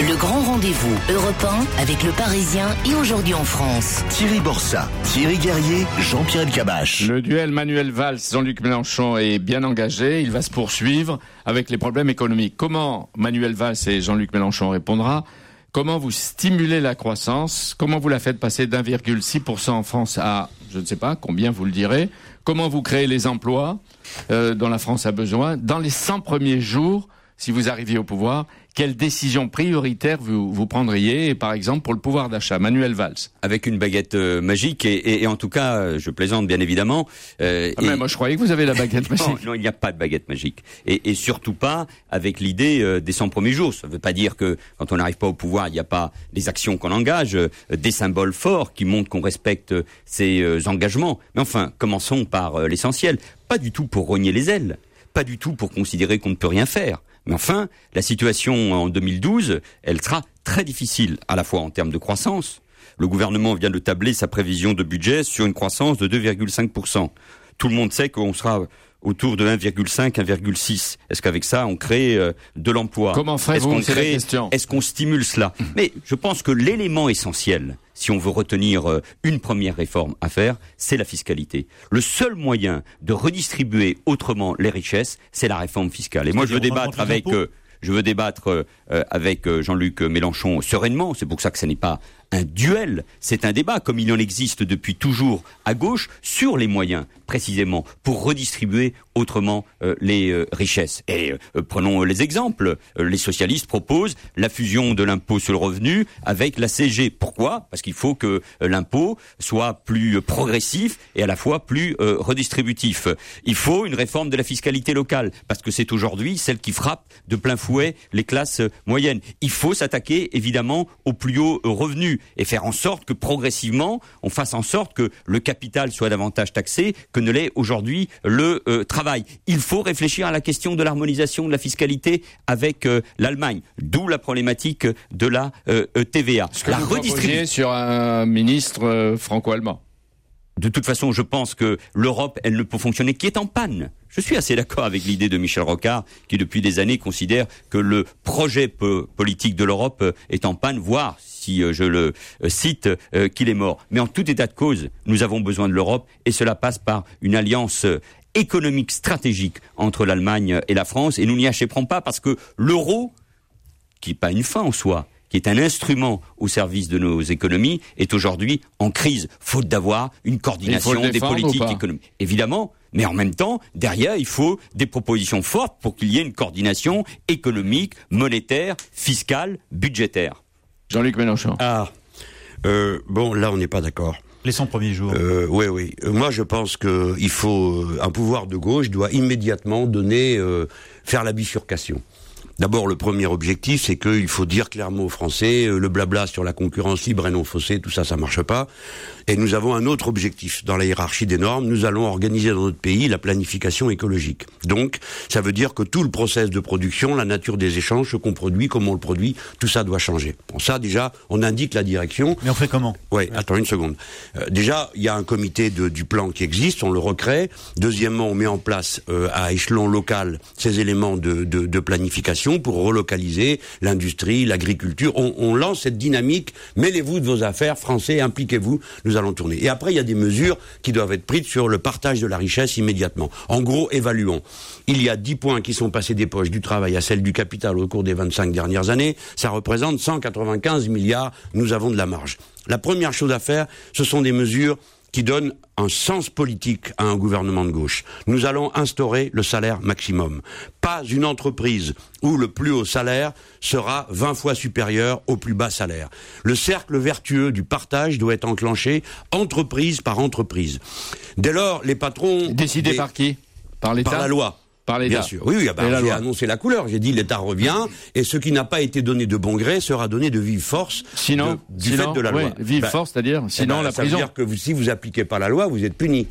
Le grand rendez-vous européen avec le Parisien et aujourd'hui en France. Thierry Borsa, Thierry Guerrier, Jean-Pierre Elkabach. Le duel Manuel Valls, Jean-Luc Mélenchon est bien engagé. Il va se poursuivre avec les problèmes économiques. Comment Manuel Valls et Jean-Luc Mélenchon répondra Comment vous stimulez la croissance? Comment vous la faites passer d'1,6% en France à, je ne sais pas, combien vous le direz? Comment vous créez les emplois euh, dont la France a besoin? Dans les 100 premiers jours, si vous arriviez au pouvoir, quelles décisions prioritaires vous, vous prendriez, par exemple, pour le pouvoir d'achat Manuel Valls? Avec une baguette euh, magique, et, et, et, en tout cas, euh, je plaisante bien évidemment. Euh, ah, mais moi, je croyais que vous avez la baguette magique. non, non, il n'y a pas de baguette magique. Et, et surtout pas avec l'idée euh, des 100 premiers jours. Ça ne veut pas dire que quand on n'arrive pas au pouvoir, il n'y a pas des actions qu'on engage, euh, des symboles forts qui montrent qu'on respecte ses euh, engagements. Mais enfin, commençons par l'essentiel. Pas du tout pour rogner les ailes. Pas du tout pour considérer qu'on ne peut rien faire mais enfin, la situation en 2012, elle sera très difficile, à la fois en termes de croissance. Le gouvernement vient de tabler sa prévision de budget sur une croissance de 2,5%. Tout le monde sait qu'on sera autour de 1,5, 1,6. Est-ce qu'avec ça, on crée euh, de l'emploi Comment Est-ce qu'on crée Est-ce qu'on stimule cela Mais je pense que l'élément essentiel, si on veut retenir euh, une première réforme à faire, c'est la fiscalité. Le seul moyen de redistribuer autrement les richesses, c'est la réforme fiscale. Et moi, je veux débattre avec. Euh, je veux débattre euh, avec Jean-Luc Mélenchon sereinement. C'est pour ça que ce n'est pas un duel, c'est un débat, comme il en existe depuis toujours à gauche, sur les moyens, précisément, pour redistribuer autrement euh, les euh, richesses. Et euh, prenons les exemples. les socialistes proposent la fusion de l'impôt sur le revenu avec la CG. Pourquoi? Parce qu'il faut que l'impôt soit plus progressif et à la fois plus redistributif. Il faut une réforme de la fiscalité locale, parce que c'est aujourd'hui celle qui frappe de plein fouet les classes moyennes. Il faut s'attaquer évidemment aux plus hauts revenus et faire en sorte que progressivement, on fasse en sorte que le capital soit davantage taxé que ne l'est aujourd'hui le euh, travail. Il faut réfléchir à la question de l'harmonisation de la fiscalité avec euh, l'Allemagne, d'où la problématique de la euh, TVA. Ce que la redistribution sur un ministre franco-allemand? De toute façon, je pense que l'Europe, elle ne peut fonctionner qui est en panne. Je suis assez d'accord avec l'idée de Michel Rocard, qui depuis des années considère que le projet politique de l'Europe est en panne, voire si euh, je le euh, cite, euh, qu'il est mort. Mais en tout état de cause, nous avons besoin de l'Europe et cela passe par une alliance économique stratégique entre l'Allemagne et la France et nous n'y achèverons pas parce que l'euro, qui n'est pas une fin en soi, qui est un instrument au service de nos économies, est aujourd'hui en crise, faute d'avoir une coordination des politiques économiques. Évidemment, mais en même temps, derrière, il faut des propositions fortes pour qu'il y ait une coordination économique, monétaire, fiscale, budgétaire. Jean-Luc Mélenchon. Ah, euh, bon, là, on n'est pas d'accord. Les 100 premiers jours. Euh, oui, oui. Euh, moi, je pense que il faut un pouvoir de gauche doit immédiatement donner, faire la bifurcation. D'abord, le premier objectif, c'est qu'il faut dire clairement aux Français, le blabla sur la concurrence libre et non faussée, tout ça, ça marche pas. Et nous avons un autre objectif dans la hiérarchie des normes. Nous allons organiser dans notre pays la planification écologique. Donc, ça veut dire que tout le process de production, la nature des échanges, ce qu'on produit, comment on le produit, tout ça doit changer. Bon, ça, déjà, on indique la direction. Mais on fait comment? Oui, attends une seconde. Euh, déjà, il y a un comité de, du plan qui existe, on le recrée. Deuxièmement, on met en place euh, à échelon local ces éléments de, de, de planification pour relocaliser l'industrie, l'agriculture. On, on, lance cette dynamique. Mêlez-vous de vos affaires, Français, impliquez-vous nous allons tourner. Et après, il y a des mesures qui doivent être prises sur le partage de la richesse immédiatement. En gros, évaluons. Il y a 10 points qui sont passés des poches du travail à celles du capital au cours des 25 dernières années. Ça représente 195 milliards. Nous avons de la marge. La première chose à faire, ce sont des mesures qui donne un sens politique à un gouvernement de gauche. Nous allons instaurer le salaire maximum. Pas une entreprise où le plus haut salaire sera 20 fois supérieur au plus bas salaire. Le cercle vertueux du partage doit être enclenché entreprise par entreprise. Dès lors, les patrons... Décidés par qui? Par l'État? Par la loi. Par Bien sûr. Oui, oui ah bah, j'ai annoncé la couleur. J'ai dit l'État revient et ce qui n'a pas été donné de bon gré sera donné de vive force sinon, de, du sinon, fait de la oui, loi. Vive bah, force, c'est-à-dire sinon bah, la ça prison. veut dire que vous, si vous appliquez pas la loi, vous êtes puni.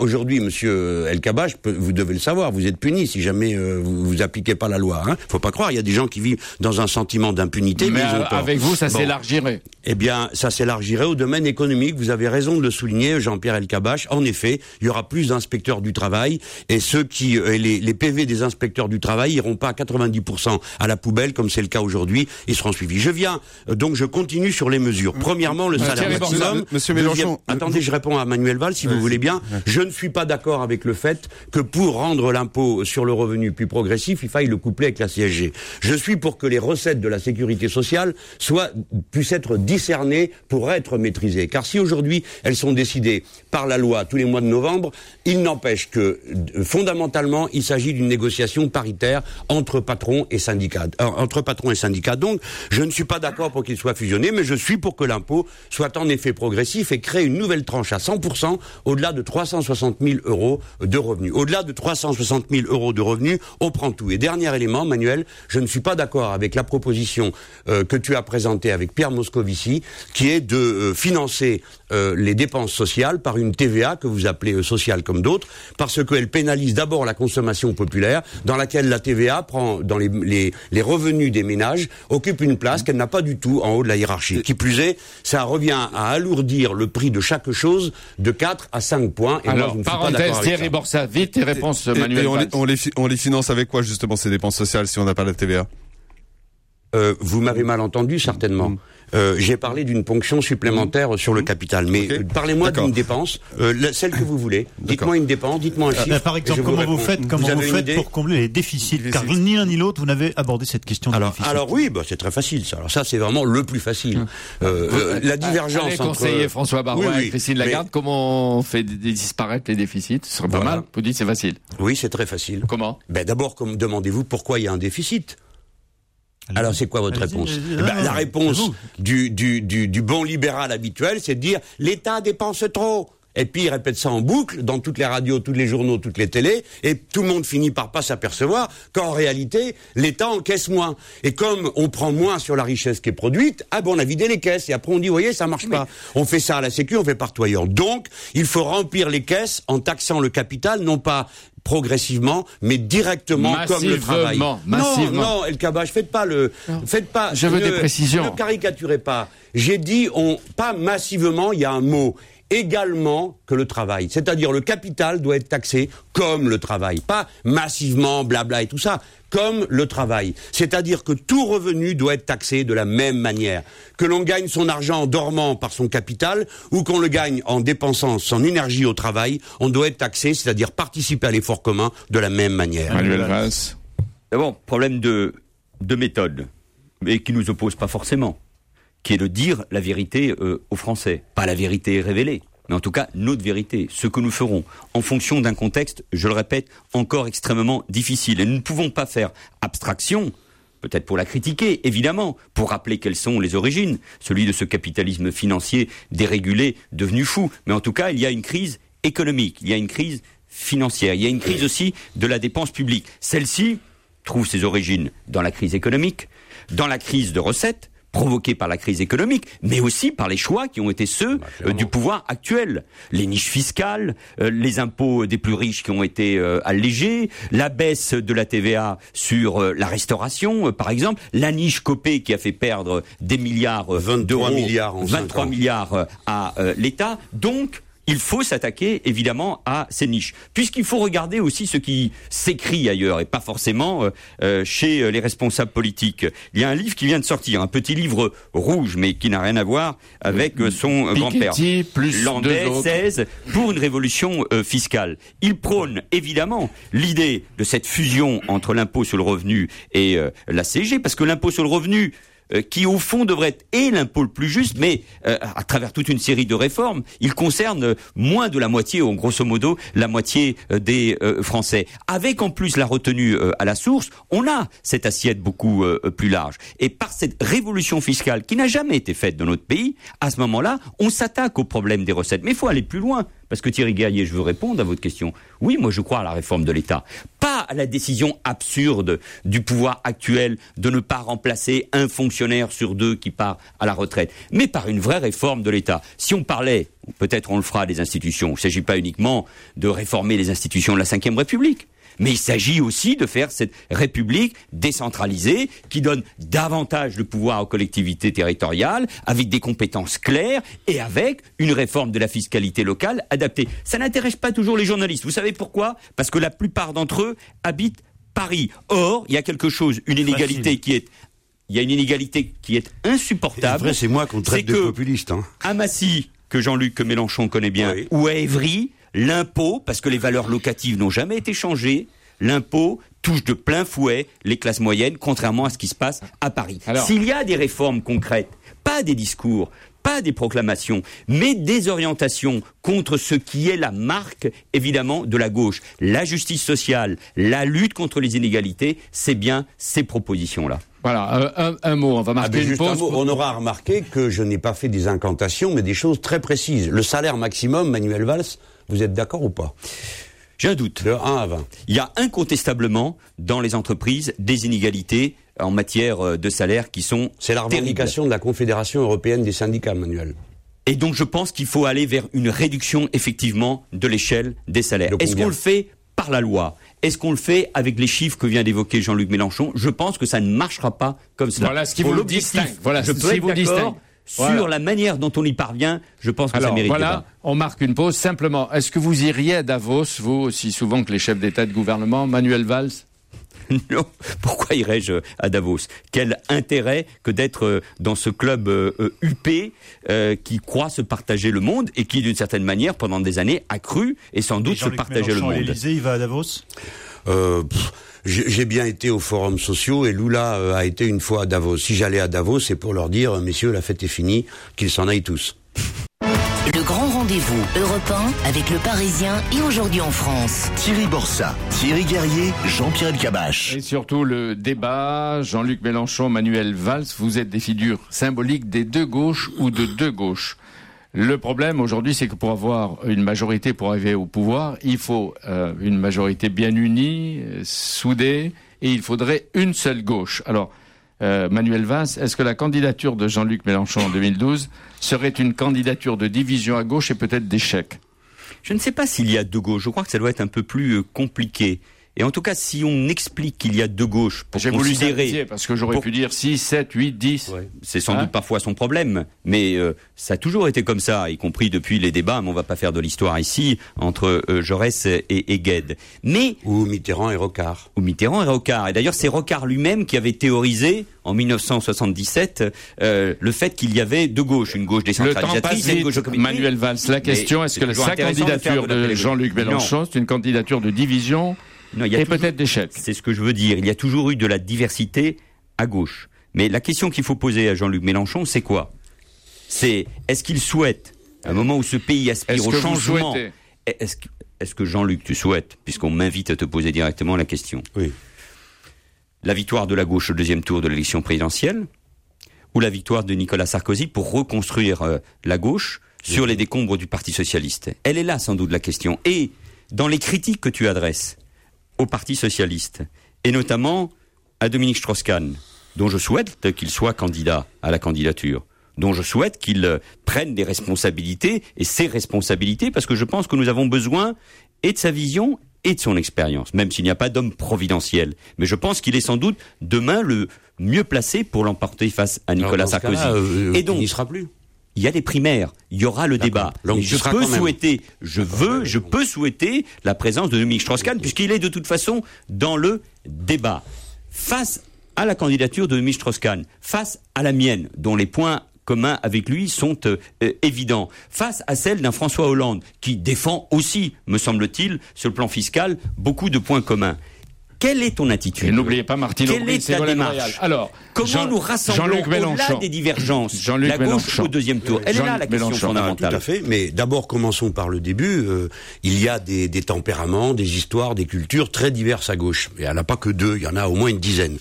Aujourd'hui, Monsieur El Kabash, vous devez le savoir, vous êtes puni si jamais euh, vous, vous appliquez pas la loi. Hein. Faut pas croire, il y a des gens qui vivent dans un sentiment d'impunité. Mais, mais ils ont euh, tort. avec vous, ça Bon. s'élargirait. Eh bien, ça s'élargirait au domaine économique. Vous avez raison de le souligner, Jean-Pierre Elkabach. En effet, il y aura plus d'inspecteurs du travail et ceux qui, euh, les, les PV des inspecteurs du travail iront pas à 90% à la poubelle comme c'est le cas aujourd'hui. Ils seront suivis. Je viens, euh, donc je continue sur les mesures. Premièrement, le salaire maximum. Monsieur Deuxième- Mélenchon, attendez, je réponds à Manuel Valls si vous voulez bien. Je ne suis pas d'accord avec le fait que pour rendre l'impôt sur le revenu plus progressif, il faille le coupler avec la CSG. Je suis pour que les recettes de la sécurité sociale soient puissent être discernées pour être maîtrisées. Car si aujourd'hui elles sont décidées par la loi tous les mois de novembre, il n'empêche que euh, fondamentalement il s'agit d'une négociation paritaire entre patrons et syndicats. euh, entre patrons et syndicats. Donc je ne suis pas d'accord pour qu'il soit fusionné, mais je suis pour que l'impôt soit en effet progressif et crée une nouvelle tranche à 100% au-delà de 360 000 euros de revenus. Au-delà de 360 000 euros de revenus, on prend tout. Et dernier élément, Manuel, je ne suis pas d'accord avec la proposition euh, que tu as présentée avec Pierre Moscovici, qui est de euh, financer euh, les dépenses sociales par une TVA que vous appelez euh, sociale comme d'autres, parce qu'elle pénalise d'abord la consommation populaire, dans laquelle la TVA prend dans les, les, les revenus des ménages, occupe une place qu'elle n'a pas du tout en haut de la hiérarchie. Qui plus est, ça revient à alourdir le prix de chaque chose de 4 à 5 points. Et moi, Alors, je ne suis pas parenthèse, Thierry ça. Borsa, vite tes réponses, Et- Manuel et on, les, on, les, fi- on les finance avec quoi justement ces dépenses sociales si on n'a pas la TVA Euh, vous m'avez mal entendu certainement. Euh, J'ai parlé d'une ponction supplémentaire sur le capital, mais euh, parlez-moi d'une dépense, euh, la- celle que vous voulez. Dites-moi une dépense, dites-moi un chiffre. Euh, par exemple, vous comment vous faites, comment vous, faites pour combler les déficits? Car ni l'un ni l'autre, vous n'avez abordé cette question alors, déficit. alors oui, bah, c'est très facile. Ça. Alors ça, c'est vraiment le plus facile. Euh, euh, la divergence Allez, entre conseiller François Barois Oui, oui. et Christine Mais- Lagarde, comment on fait disparaître les déficits? Ce serait pas Voilà. mal. Vous dites c'est facile. Oui, c'est très facile. Comment? Ben d'abord, comme demandez-vous pourquoi il y a un déficit? Alors c'est quoi votre réponse. Eh ben, Non, La réponse du, du, du bon libéral habituel, c'est de dire l'État dépense trop. Et puis il répète ça en boucle dans toutes les radios, tous les journaux, toutes les télés, et tout le monde finit par pas s'apercevoir qu'en réalité l'État encaisse moins. Et comme on prend moins sur la richesse qui est produite, ah bon on a vidé les caisses et après on dit vous voyez ça marche pas. On fait ça à la Sécu, on fait partout ailleurs. Donc il faut remplir les caisses en taxant le capital, non pas progressivement, mais directement comme le travail. Massivement. Non, non, El Kabach, faites pas le, faites pas. Je veux ne- des précisions. Ne caricaturez pas. J'ai dit, on, pas massivement, il y a un mot également que le travail. C'est-à-dire le capital doit être taxé comme le travail, pas massivement, blabla et tout ça, comme le travail. C'est-à-dire que tout revenu doit être taxé de la même manière. Que l'on gagne son argent en dormant par son capital ou qu'on le gagne en dépensant son énergie au travail, on doit être taxé, c'est-à-dire participer à l'effort commun de la même manière. Manuel Valls. D'abord, problème de, de méthode, mais qui nous oppose pas forcément, qui est de dire la vérité euh, aux Français. Pas la vérité révélée, mais en tout cas notre vérité, ce que nous ferons, en fonction d'un contexte, je le répète, encore extrêmement difficile. Et nous ne pouvons pas faire abstraction, peut-être pour la critiquer, évidemment, pour rappeler quelles sont les origines, celui de ce capitalisme financier dérégulé, devenu fou. Mais en tout cas, il y a une crise économique, il y a une crise financière, il y a une crise aussi de la dépense publique. Celle-ci trouve ses origines dans la crise économique, dans la crise de recettes provoquée par la crise économique, mais aussi par les choix qui ont été ceux euh, du pouvoir actuel. Les niches fiscales, euh, les impôts des plus riches qui ont été euh, allégés, la baisse de la TVA sur euh, la restauration, euh, par exemple, la niche Copé qui a fait perdre des milliards euh, 23 d'euros, milliards en cinq 23 ans. milliards euh, à euh, l'État. Donc, il faut s'attaquer évidemment à ces niches, puisqu'il faut regarder aussi ce qui s'écrit ailleurs et pas forcément euh, euh, chez euh, les responsables politiques. Il y a un livre qui vient de sortir, un petit livre rouge, mais qui n'a rien à voir avec son grand-père. Landais deux autres. 16 pour une révolution euh, fiscale. Il prône évidemment l'idée de cette fusion entre l'impôt sur le revenu et euh, la CG, parce que l'impôt sur le revenu qui au fond devrait être et l'impôt le plus juste, mais euh, à travers toute une série de réformes, il concerne euh, moins de la moitié, ou grosso modo la moitié euh, des euh, Français. Avec en plus la retenue euh, à la source, on a cette assiette beaucoup euh, plus large. Et par cette révolution fiscale qui n'a jamais été faite dans notre pays, à ce moment-là, on s'attaque au problème des recettes. Mais il faut aller plus loin. Parce que Thierry Guerrier, je veux répondre à votre question. Oui, moi je crois à la réforme de l'État. Pas à la décision absurde du pouvoir actuel de ne pas remplacer un fonctionnaire sur deux qui part à la retraite, mais par une vraie réforme de l'État. Si on parlait, peut-être on le fera des institutions, il ne s'agit pas uniquement de réformer les institutions de la Ve République. Mais il s'agit aussi de faire cette république décentralisée qui donne davantage de pouvoir aux collectivités territoriales, avec des compétences claires et avec une réforme de la fiscalité locale adaptée. Ça n'intéresse pas toujours les journalistes. Vous savez pourquoi? Parce que la plupart d'entre eux habitent Paris. Or, il y a quelque chose, une inégalité qui est il y a une inégalité qui est insupportable. Vrai, c'est moi qu'on traite de populiste. Hein. À Massy, que Jean-Luc Mélenchon connaît bien, ou à Évry, l'impôt, parce que les valeurs locatives n'ont jamais été changées, l'impôt touche de plein fouet les classes moyennes, contrairement à ce qui se passe à Paris. S'il y a des réformes concrètes, pas des discours, pas des proclamations, mais des orientations contre ce qui est la marque, évidemment, de la gauche. La justice sociale, la lutte contre les inégalités, c'est bien ces propositions-là. Voilà, un, mot, on va marquer ah, une pause. On aura remarqué que je n'ai pas fait des incantations, mais des choses très précises. Le salaire maximum, Manuel Valls, vous êtes d'accord ou pas? J'ai un doute. De 1 à 20. Il y a incontestablement dans les entreprises des inégalités en matière euh, de salaire qui sont. C'est la revendication de la Confédération européenne des syndicats, Manuel. Et donc je pense qu'il faut aller vers une réduction effectivement de l'échelle des salaires. Est-ce qu'on le fait par la loi? Est-ce qu'on le fait avec les chiffres que vient d'évoquer Jean-Luc Mélenchon? Je pense que ça ne marchera pas comme cela. Voilà ce qui vous distingue. Voilà, je peux être d'accord sur la manière dont on y parvient, je pense que ça mérite voilà, on marque une pause. Simplement, est-ce que vous iriez à Davos, vous, aussi souvent que les chefs d'État et de gouvernement, Manuel Valls? Non, pourquoi irais-je à Davos? Quel intérêt que d'être euh, dans ce club UP euh, euh, qui croit se partager le monde et qui, d'une certaine manière, pendant des années, a cru et sans doute se partager le monde? L'Élysée, il va à Davos? J'ai bien été aux forums sociaux et Lula a été une fois à Davos. Si j'allais à Davos, c'est pour leur dire, messieurs, la fête est finie, qu'ils s'en aillent tous. Le grand rendez-vous européen avec le Parisien et aujourd'hui en France. Thierry Borsa, Thierry Guerrier, Jean-Pierre Elkabach. Et surtout le débat, Jean-Luc Mélenchon, Manuel Valls, vous êtes des figures symboliques des deux gauches ou de deux gauches? Le problème aujourd'hui, c'est que pour avoir une majorité pour arriver au pouvoir, il faut euh, une majorité bien unie, euh, soudée, et il faudrait une seule gauche. Alors, euh, Manuel Valls, est-ce que la candidature de Jean-Luc Mélenchon en 2012 serait une candidature de division à gauche et peut-être d'échec? Je ne sais pas s'il y a deux gauches. Je crois que ça doit être un peu plus compliqué. Et en tout cas, si on explique qu'il y a deux gauches pour J'ai voulu parce que j'aurais pu dire 6, 7, 8, 10. C'est sans hein doute parfois son problème, mais euh, ça a toujours été comme ça, y compris depuis les débats, mais on va pas faire de l'histoire ici, entre euh, Jaurès et, et Gued. Mais... Ou Mitterrand et Rocard. Ou Mitterrand et Rocard. Et d'ailleurs, c'est Rocard lui-même qui avait théorisé, en 1977, euh, le fait qu'il y avait deux gauches, une gauche décentralisatrice et une gauche Manuel Valls, la question, est-ce que sa candidature de, de Jean-Luc Mélenchon, c'est une candidature de division non, il y a peut-être d'échec. C'est ce que je veux dire. Il y a toujours eu de la diversité à gauche. Mais la question qu'il faut poser à Jean-Luc Mélenchon, c'est quoi? C'est est-ce qu'il souhaite, à un moment où ce pays aspire au changement, est-ce que, est que Jean-Luc, tu souhaites, puisqu'on m'invite à te poser directement la question, oui. la victoire de la gauche au deuxième tour de l'élection présidentielle, ou la victoire de Nicolas Sarkozy pour reconstruire euh, la gauche sur les décombres du Parti socialiste? Elle est là sans doute la question. Et dans les critiques que tu adresses, au Parti socialiste, et notamment à Dominique Strauss-Kahn, dont je souhaite qu'il soit candidat à la candidature, dont je souhaite qu'il prenne des responsabilités, et ses responsabilités, parce que je pense que nous avons besoin et de sa vision et de son expérience, même s'il n'y a pas d'homme providentiel. Mais je pense qu'il est sans doute demain le mieux placé pour l'emporter face à Nicolas Sarkozy. Euh, et donc, il n'y sera plus il y a les primaires, il y aura le débat. je peux souhaiter, je veux, je peux souhaiter la présence de Dominique Strauss-Kahn, puisqu'il est de toute façon dans le débat. Face à la candidature de Dominique Strauss-Kahn, face à la mienne, dont les points communs avec lui sont euh, euh, évidents, face à celle d'un François Hollande, qui défend aussi, me semble-t-il, sur le plan fiscal, beaucoup de points communs. Quelle est ton attitude n'oubliez pas Martine Quelle est ta démarche Alors, comment nous rassemblons au-delà des divergences? Jean-Luc La gauche au deuxième tour. Elle est là la question fondamentale. tout à fait. Mais d'abord, commençons par le début. Euh, il y a des, des, tempéraments, des histoires, des cultures très diverses à gauche. Et elle n'a pas que deux. Il y en a au moins une dizaine.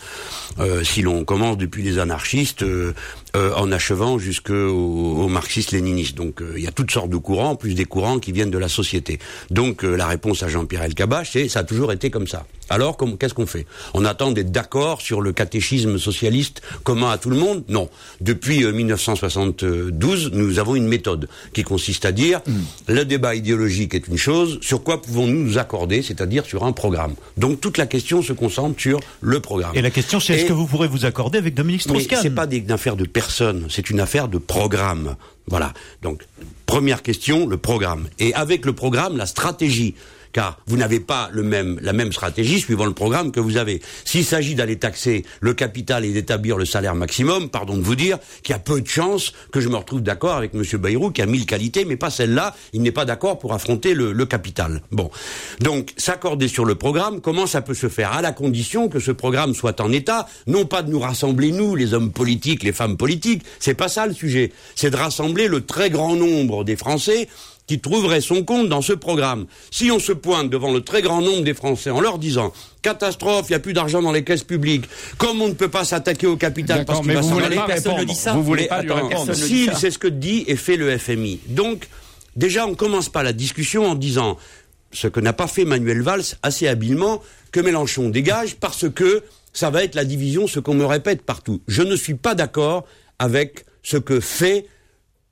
Euh, si l'on commence depuis les anarchistes, euh, euh, en achevant jusqu'au au marxiste-léniniste. Donc euh, il y a toutes sortes de courants, plus des courants qui viennent de la société. Donc euh, la réponse à Jean-Pierre Elkabbach, c'est ça a toujours été comme ça. Alors qu'est-ce qu'on fait? On attend d'être d'accord sur le catéchisme socialiste commun à tout le monde? Non. Depuis 1972, nous avons une méthode qui consiste à dire mm. le débat idéologique est une chose, sur quoi pouvons-nous nous accorder, c'est-à-dire sur un programme? Donc toute la question se concentre sur le programme. Et la question c'est est-ce que vous pourrez vous accorder avec Dominique Strauss-Kahn? C'est pas de c'est une affaire de programme. Voilà. Donc première question, le programme. Et avec le programme, la stratégie car vous n'avez pas le même, la même stratégie suivant le programme que vous avez. S'il s'agit d'aller taxer le capital et d'établir le salaire maximum, pardon de vous dire qu'il y a peu de chances que je me retrouve d'accord avec M. Bayrou, qui a mille qualités, mais pas celle-là. Il n'est pas d'accord pour affronter le, le capital. Bon. Donc, s'accorder sur le programme, comment ça peut se faire? À la condition que ce programme soit en état, non pas de nous rassembler, nous, les hommes politiques, les femmes politiques, c'est pas ça le sujet. C'est de rassembler le très grand nombre des Français qui trouverait son compte dans ce programme. Si on se pointe devant le très grand nombre des Français en leur disant catastrophe, il n'y a plus d'argent dans les caisses publiques, comme on ne peut pas s'attaquer au capital parce qu'il va s'en aller, personne ne dit ça. Vous voulez pas lui répondre. Si, c'est ce que dit et fait le FMI. Donc, déjà, on commence pas la discussion en disant ce que n'a pas fait Manuel Valls assez habilement, que Mélenchon dégage parce que ça va être la division, ce qu'on me répète partout. Je ne suis pas d'accord avec ce que fait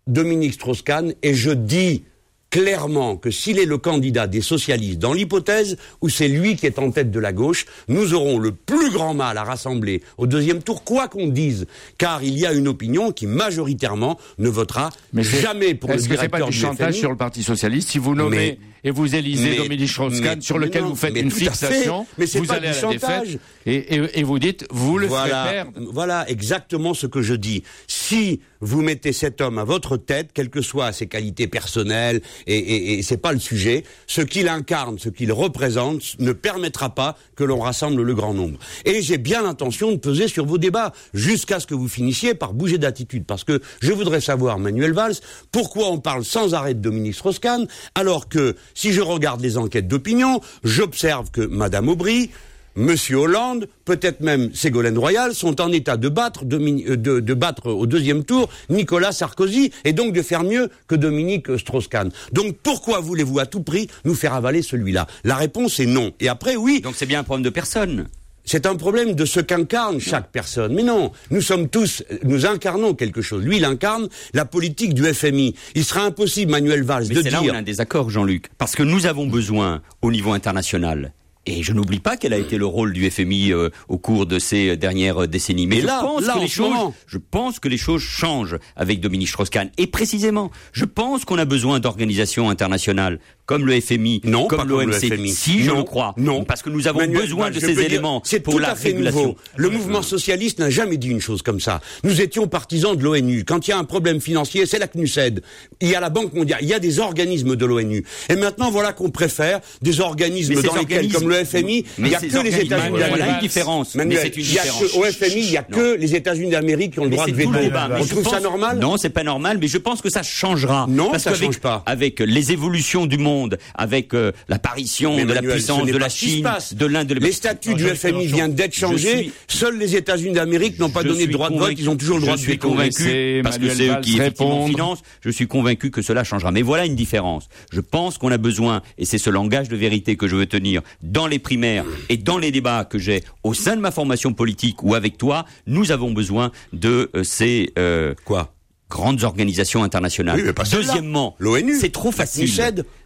Dominique Strauss-Kahn et je dis clairement que s'il est le candidat des socialistes, dans l'hypothèse où c'est lui qui est en tête de la gauche, nous aurons le plus grand mal à rassembler au deuxième tour, quoi qu'on dise, car il y a une opinion qui majoritairement ne votera jamais pour le directeur que pas du chantage sur le Parti socialiste si vous nommez et vous élisez Dominique Strauss-Kahn sur lequel vous faites une fixation, mais vous pas allez à la défaite et, et, vous dites vous le voilà, ferez perdre. Voilà exactement ce que je dis. Si vous mettez cet homme à votre tête, quelles que soient ses qualités personnelles, et, et, et c'est pas le sujet, ce qu'il incarne, ce qu'il représente, ne permettra pas que l'on rassemble le grand nombre. Et j'ai bien l'intention de peser sur vos débats jusqu'à ce que vous finissiez par bouger d'attitude, parce que je voudrais savoir, Manuel Valls, pourquoi on parle sans arrêt de Dominique Strauss-Kahn, alors que si je regarde les enquêtes d'opinion, j'observe que Madame Aubry, Monsieur Hollande, peut-être même Ségolène Royal, sont en état de battre, euh, de, battre au deuxième tour Nicolas Sarkozy et donc de faire mieux que Dominique Strauss-Kahn. Donc pourquoi voulez-vous à tout prix nous faire avaler celui-là? La réponse est non. Et après, oui. Donc c'est bien un problème de personne. C'est un problème de ce qu'incarne chaque personne. Mais non, nous sommes tous, nous incarnons quelque chose. Lui, il incarne la politique du FMI. Il sera impossible, Manuel Valls, Mais de dire... C'est là où on a un désaccord, Jean-Luc. Parce que nous avons besoin, au niveau international, et je n'oublie pas quel a été le rôle du FMI euh, au cours de ces dernières décennies. Mais je, là, pense là, que les choses, je pense que les choses changent avec Dominique Strauss-Kahn. Et précisément, je pense qu'on a besoin d'organisations internationales comme le FMI, non, comme l'OMC. Si, je le crois. Non. Parce que nous avons Manuel, besoin de ces éléments C'est pour tout la à fait régulation. nouveau. Le mouvement socialiste n'a jamais dit une chose comme ça. Nous étions partisans de l'ONU. Quand il y a un problème financier, c'est la CNUSED. Il y a la Banque mondiale. Il y a des organismes de l'ONU. Et maintenant, voilà qu'on préfère des organismes Mais dans lesquels, organismes- comme le FMI, il n'y a que les États-Unis Voilà d'Amérique. une différence. Manuel, Mais c'est une il y a différence. que- au FMI, il n'y a Non. que les États-Unis d'Amérique qui ont le Mais droit de veto. le On trouve ça normal? Non, c'est pas normal, mais je pense que ça changera. Non, Parce ça change pas. Avec les évolutions du monde, avec euh, l'apparition de la Manuel, puissance de la Chine, de l'Inde, de Les statuts du Jean-Luc FMI viennent d'être Je changés. suis- Seuls les États-Unis d'Amérique n'ont pas Je donné de suis droit de vote. convaincu- Ils ont toujours le droit je de suis veto. convaincu, Laissez parce que c'est eux qui financent, je suis convaincu que cela changera. Mais voilà une différence. Je pense qu'on a besoin, et c'est ce langage de vérité que je veux tenir dans les primaires et dans les débats que j'ai au sein de ma formation politique ou avec toi, nous avons besoin de euh, ces euh, Quoi? Grandes organisations internationales. Oui, mais pas celle-là. Deuxièmement, L'ONU, c'est trop facile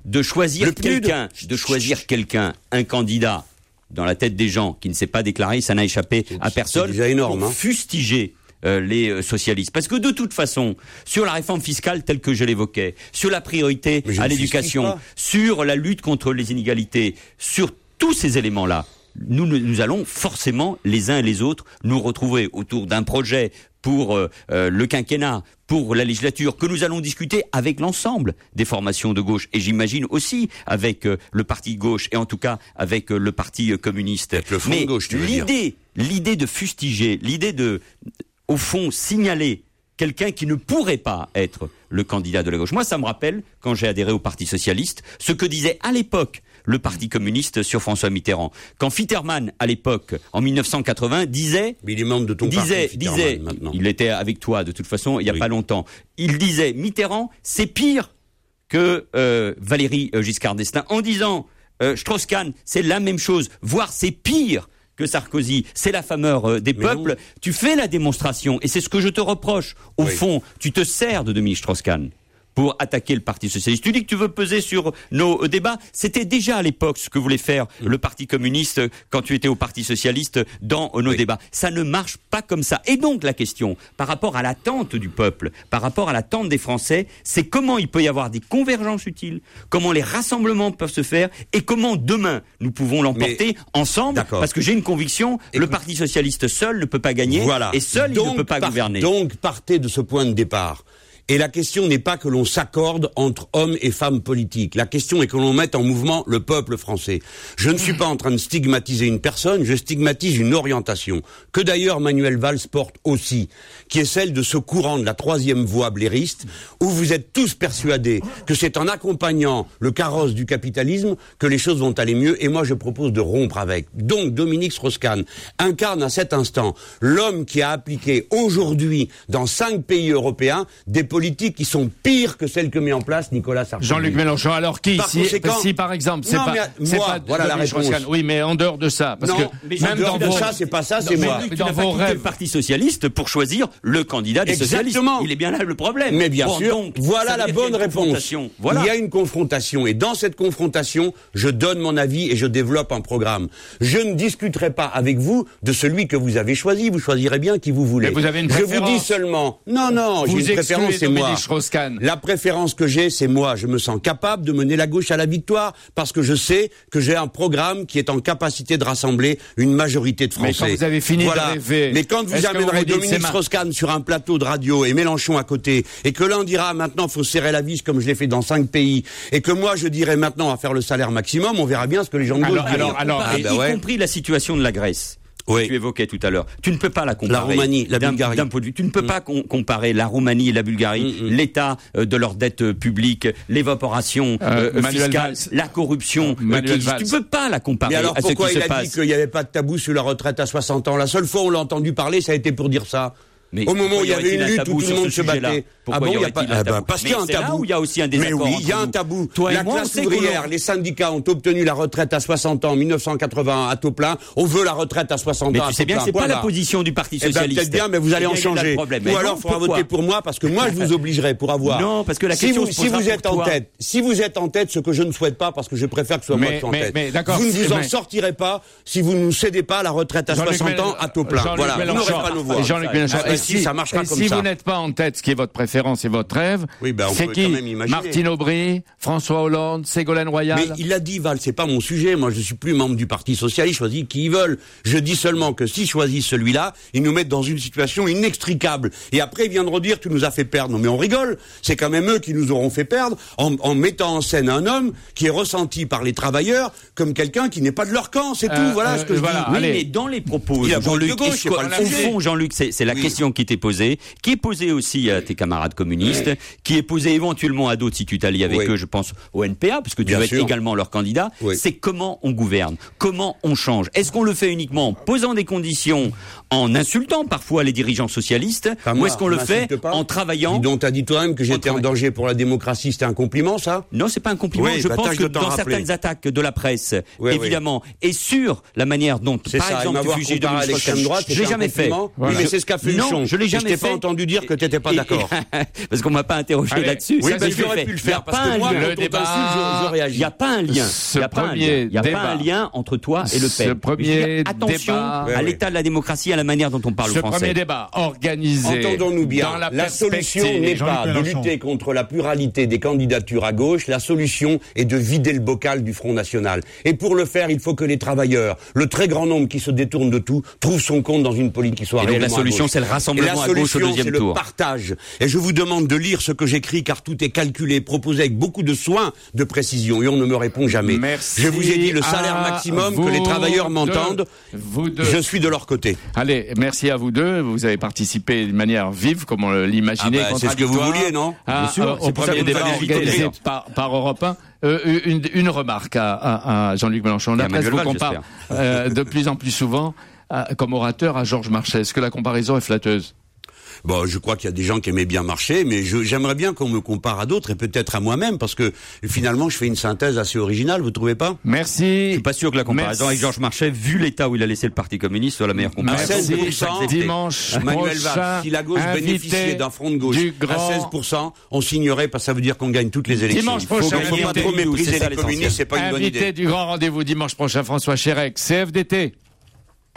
de choisir quelqu'un, de choisir quelqu'un, un candidat dans la tête des gens qui ne s'est pas déclaré, ça n'a échappé à personne. déjà énorme, pour hein. fustiger euh, les euh, socialistes. Parce que de toute façon, sur la réforme fiscale telle que je l'évoquais, sur la priorité à l'éducation, sur la lutte contre les inégalités, sur tous ces éléments-là, nous, allons forcément, les uns et les autres, nous retrouver autour d'un projet pour euh, euh, le quinquennat, pour la législature, que nous allons discuter avec l'ensemble des formations de gauche, et j'imagine aussi avec euh, le parti de gauche, et en tout cas avec euh, le parti communiste. Avec le front de Mais gauche, tu veux dire. l'idée, l'idée de fustiger, l'idée de, au fond, signaler quelqu'un qui ne pourrait pas être le candidat de la gauche. Moi, ça me rappelle, quand j'ai adhéré au Parti socialiste, ce que disait à l'époque le Parti communiste sur François Mitterrand. Quand Fitterman, à l'époque, en 1980, disait... Mais il est membre de ton disait, parti, disait, maintenant. il était avec toi de toute façon, il n'y a Oui. pas longtemps. Il disait, Mitterrand, c'est pire que euh, Valérie euh, Giscard d'Estaing, en disant, euh, Strauss-Kahn, c'est la même chose, voire c'est pire que Sarkozy, c'est la fameur des Mais peuples, non. tu fais la démonstration, et c'est ce que je te reproche. Au Oui. fond, tu te sers de Dominique Strauss-Kahn pour attaquer le Parti socialiste. Tu dis que tu veux peser sur nos euh, débats. C'était déjà à l'époque ce que voulait faire Mm. le Parti communiste euh, quand tu étais au Parti socialiste dans euh, nos Oui. débats. Ça ne marche pas comme ça. Et donc la question, par rapport à l'attente du peuple, par rapport à l'attente des Français, c'est comment il peut y avoir des convergences utiles, comment les rassemblements peuvent se faire et comment demain nous pouvons l'emporter ensemble. D'accord. Parce que j'ai une conviction, le Parti socialiste seul ne peut pas gagner Voilà. et seul il ne peut pas par- gouverner. Donc, partez de ce point de départ. Et la question n'est pas que l'on s'accorde entre hommes et femmes politiques. La question est que l'on mette en mouvement le peuple français. Je ne suis pas en train de stigmatiser une personne, je stigmatise une orientation, que d'ailleurs Manuel Valls porte aussi, qui est celle de ce courant de la troisième voie blairiste, où vous êtes tous persuadés que c'est en accompagnant le carrosse du capitalisme que les choses vont aller mieux, et moi je propose de rompre avec. Donc Dominique Strauss-Kahn incarne à cet instant l'homme qui a appliqué aujourd'hui dans cinq pays européens des politiques qui sont pires que celles que met en place Nicolas Sarkozy. Jean-Luc Mélenchon, alors qui Par si, conséquent- si par exemple, c'est Non, pas, moi, pas voilà la réponse. Oui, mais en dehors de ça, parce non, que mais même en dehors dans de vos, ça, c'est pas ça, c'est moi. Tu dans vos rêves, le Parti socialiste pour choisir le candidat des socialistes. Exactement. Il est bien là le problème. Mais bien Bon, sûr, donc, voilà la bonne réponse. Voilà. Il y a une confrontation et dans cette confrontation, je donne mon avis et je développe un programme. Je ne discuterai pas avec vous de celui que vous avez choisi. Vous choisirez bien qui vous voulez. Mais vous avez une je vous préférence. dis seulement, non, non, j'ai Vous une préférence, c'est moi. La préférence que j'ai, c'est moi. Je me sens capable de mener la gauche à la victoire parce que je sais que j'ai un programme qui est en capacité de rassembler une majorité de Mais Français. quand vous avez fini de voilà. rêver, Mais quand vous amènerez Dominique Strauss-Kahn sur un plateau de radio et Mélenchon à côté, et que l'un dira maintenant faut serrer la vis comme je l'ai fait dans cinq pays, et que moi je dirais maintenant à faire le salaire maximum, on verra bien ce que les gens de gauche Alors, diront. alors, alors, Ah, bah y ouais. compris la situation de la Grèce. Oui. que Tu évoquais tout à l'heure. Tu ne peux pas la comparer. Roumanie, la Bulgarie. d'un point de vue. Tu ne peux pas com- comparer la Roumanie et la Bulgarie, Mm, mm. l'état euh, de leur dette euh, publique, l'évaporation Euh, euh, fiscale, Valls. la corruption. euh, qui existe. Tu peux pas la comparer Mais alors à ce pourquoi qui il se a passe. dit qu'il n'y avait pas de tabou sur la retraite à 60 ans? La seule fois où on l'a entendu parler, ça a été pour dire ça. Mais Au moment où il y avait une un lutte où tout le monde se battait. Pourquoi ah bon, y il y a pas un Ah ben, tabou? parce qu'il y a Mais un là tabou. où il y a aussi un Mais désaccord oui, entre il y a un tabou. Toi la moi, classe ouvrière, les syndicats ont obtenu la retraite à 60 ans en 1980 à taux plein. On veut la retraite à 60 Mais ans tu sais bien, c'est pas la position du Parti Eh ben, socialiste. peut-être bien, mais vous allez en changer. Ou Mais alors, il faudra voter pour moi parce que moi, je vous obligerai pour avoir. Non, parce que la question si vous êtes en tête, si vous êtes en tête, ce que je ne souhaite pas parce que je préfère que ce soit moi Mais- qui en mais- tête. mais vous ne vous en mais- sortirez pas si vous ne cédez pas la retraite à Jean-Luc 60 ans à taux plein. Voilà, vous n'aurez pas nos voix. Si, ça marchera et comme si ça. vous n'êtes pas en tête, ce qui est votre préférence et votre rêve, Oui, ben, on c'est peut qui quand même imaginer. Martine Aubry, François Hollande, Ségolène Royal Mais il a dit, Val, c'est pas mon sujet. Moi, je suis plus membre du Parti Socialiste. Je choisis qui ils veulent. Je dis seulement que s'ils choisissent celui-là, ils nous mettent dans une situation inextricable. Et après, ils viendront dire, tu nous as fait perdre. Non, mais on rigole. C'est quand même eux qui nous auront fait perdre en, en mettant en scène un homme qui est ressenti par les travailleurs comme quelqu'un qui n'est pas de leur camp. C'est Euh, tout. Voilà euh, ce que je voilà. dis. Oui, mais dans les propos, Il a voté Jean-Luc, pas au fond, Jean-Luc, c'est c'est la Oui. question qui t'est posée, qui est posée aussi à tes camarades communistes, qui est posée éventuellement à d'autres si tu t'allies avec eux, je pense au NPA, puisque tu Bien vas être également leur candidat. C'est comment on gouverne, comment on change. Est-ce qu'on le fait uniquement en posant des conditions, en insultant parfois les dirigeants socialistes, Enfin, ou est-ce qu'on le fait pas. en travaillant donc, t'as dit toi-même que j'étais en danger pour la démocratie. C'était un compliment, ça? Non, c'est pas un compliment. Oui, je bah, pense que de dans rappeler. certaines attaques de la presse, Oui, évidemment, et sur la manière dont, par ça, exemple, tu Dominique l'extrême droite, un jamais fait. compliment Voilà. Oui, mais c'est ce qu'a fait Non, Huchon. je l'ai jamais Je t'ai pas fait. entendu dire que t'étais pas Et- d'accord. parce qu'on m'a pas interrogé là-dessus. Oui, l'ai j'aurais fait. pu le faire, parce pas que un moi, Le débat- Il n'y a pas un lien. Ce Il y a pas un premier lien. Il y a débat. pas un lien entre toi et le Ce peuple. premier Attention débat- à l'état de la démocratie, à la manière dont on parle Ce français. premier débat organisé Entendons-nous bien. dans la, La, solution n'est pas de Mélenchon. lutter contre la pluralité des candidatures à gauche. La solution est de vider le bocal du Front National. Et pour le faire, il faut que les travailleurs, le très grand nombre qui se détourne de tout, trouvent son compte dans une politique qui soit Et donc la solution, c'est le C'est rassemblement et la à gauche au deuxième le partage. Et je vous demande de lire ce que j'écris, car tout est calculé, proposé avec beaucoup de soin, de précision, et on ne me répond jamais. Merci je vous ai dit le salaire maximum, que les travailleurs m'entendent. Vous deux. Je suis de leur côté. Allez, merci à vous deux. Vous avez participé de manière vive, comme on l'imaginait. Ah bah, c'est ce que vous vouliez, non à- Bien sûr, euh, c'est au premier débat organisé par, par Europe 1. Euh, une, une remarque à, à- à Jean-Luc Mélenchon. La presse vous compare euh, de plus en plus souvent comme orateur à Georges Marchais. Est-ce que la comparaison est flatteuse? Bon, je crois qu'il y a des gens qui aimaient bien marcher, mais j'aimerais bien qu'on me compare à d'autres et peut-être à moi-même, parce que finalement, je fais une synthèse assez originale, vous trouvez pas? Merci. Je suis pas sûr que la comparaison Merci. avec Georges Marchais, vu l'état où il a laissé le Parti communiste, soit la meilleure comparaison. Merci. 16%. Dimanche Manuel prochain, Valls, si la gauche bénéficiait d'un front de gauche à grand- 16%, on signerait parce que ça veut dire qu'on gagne toutes les élections. Dimanche Il faut prochain, faut pas trop mépriser les communistes, c'est pas une bonne idée. du grand rendez-vous dimanche prochain, François Chérec, CFDT.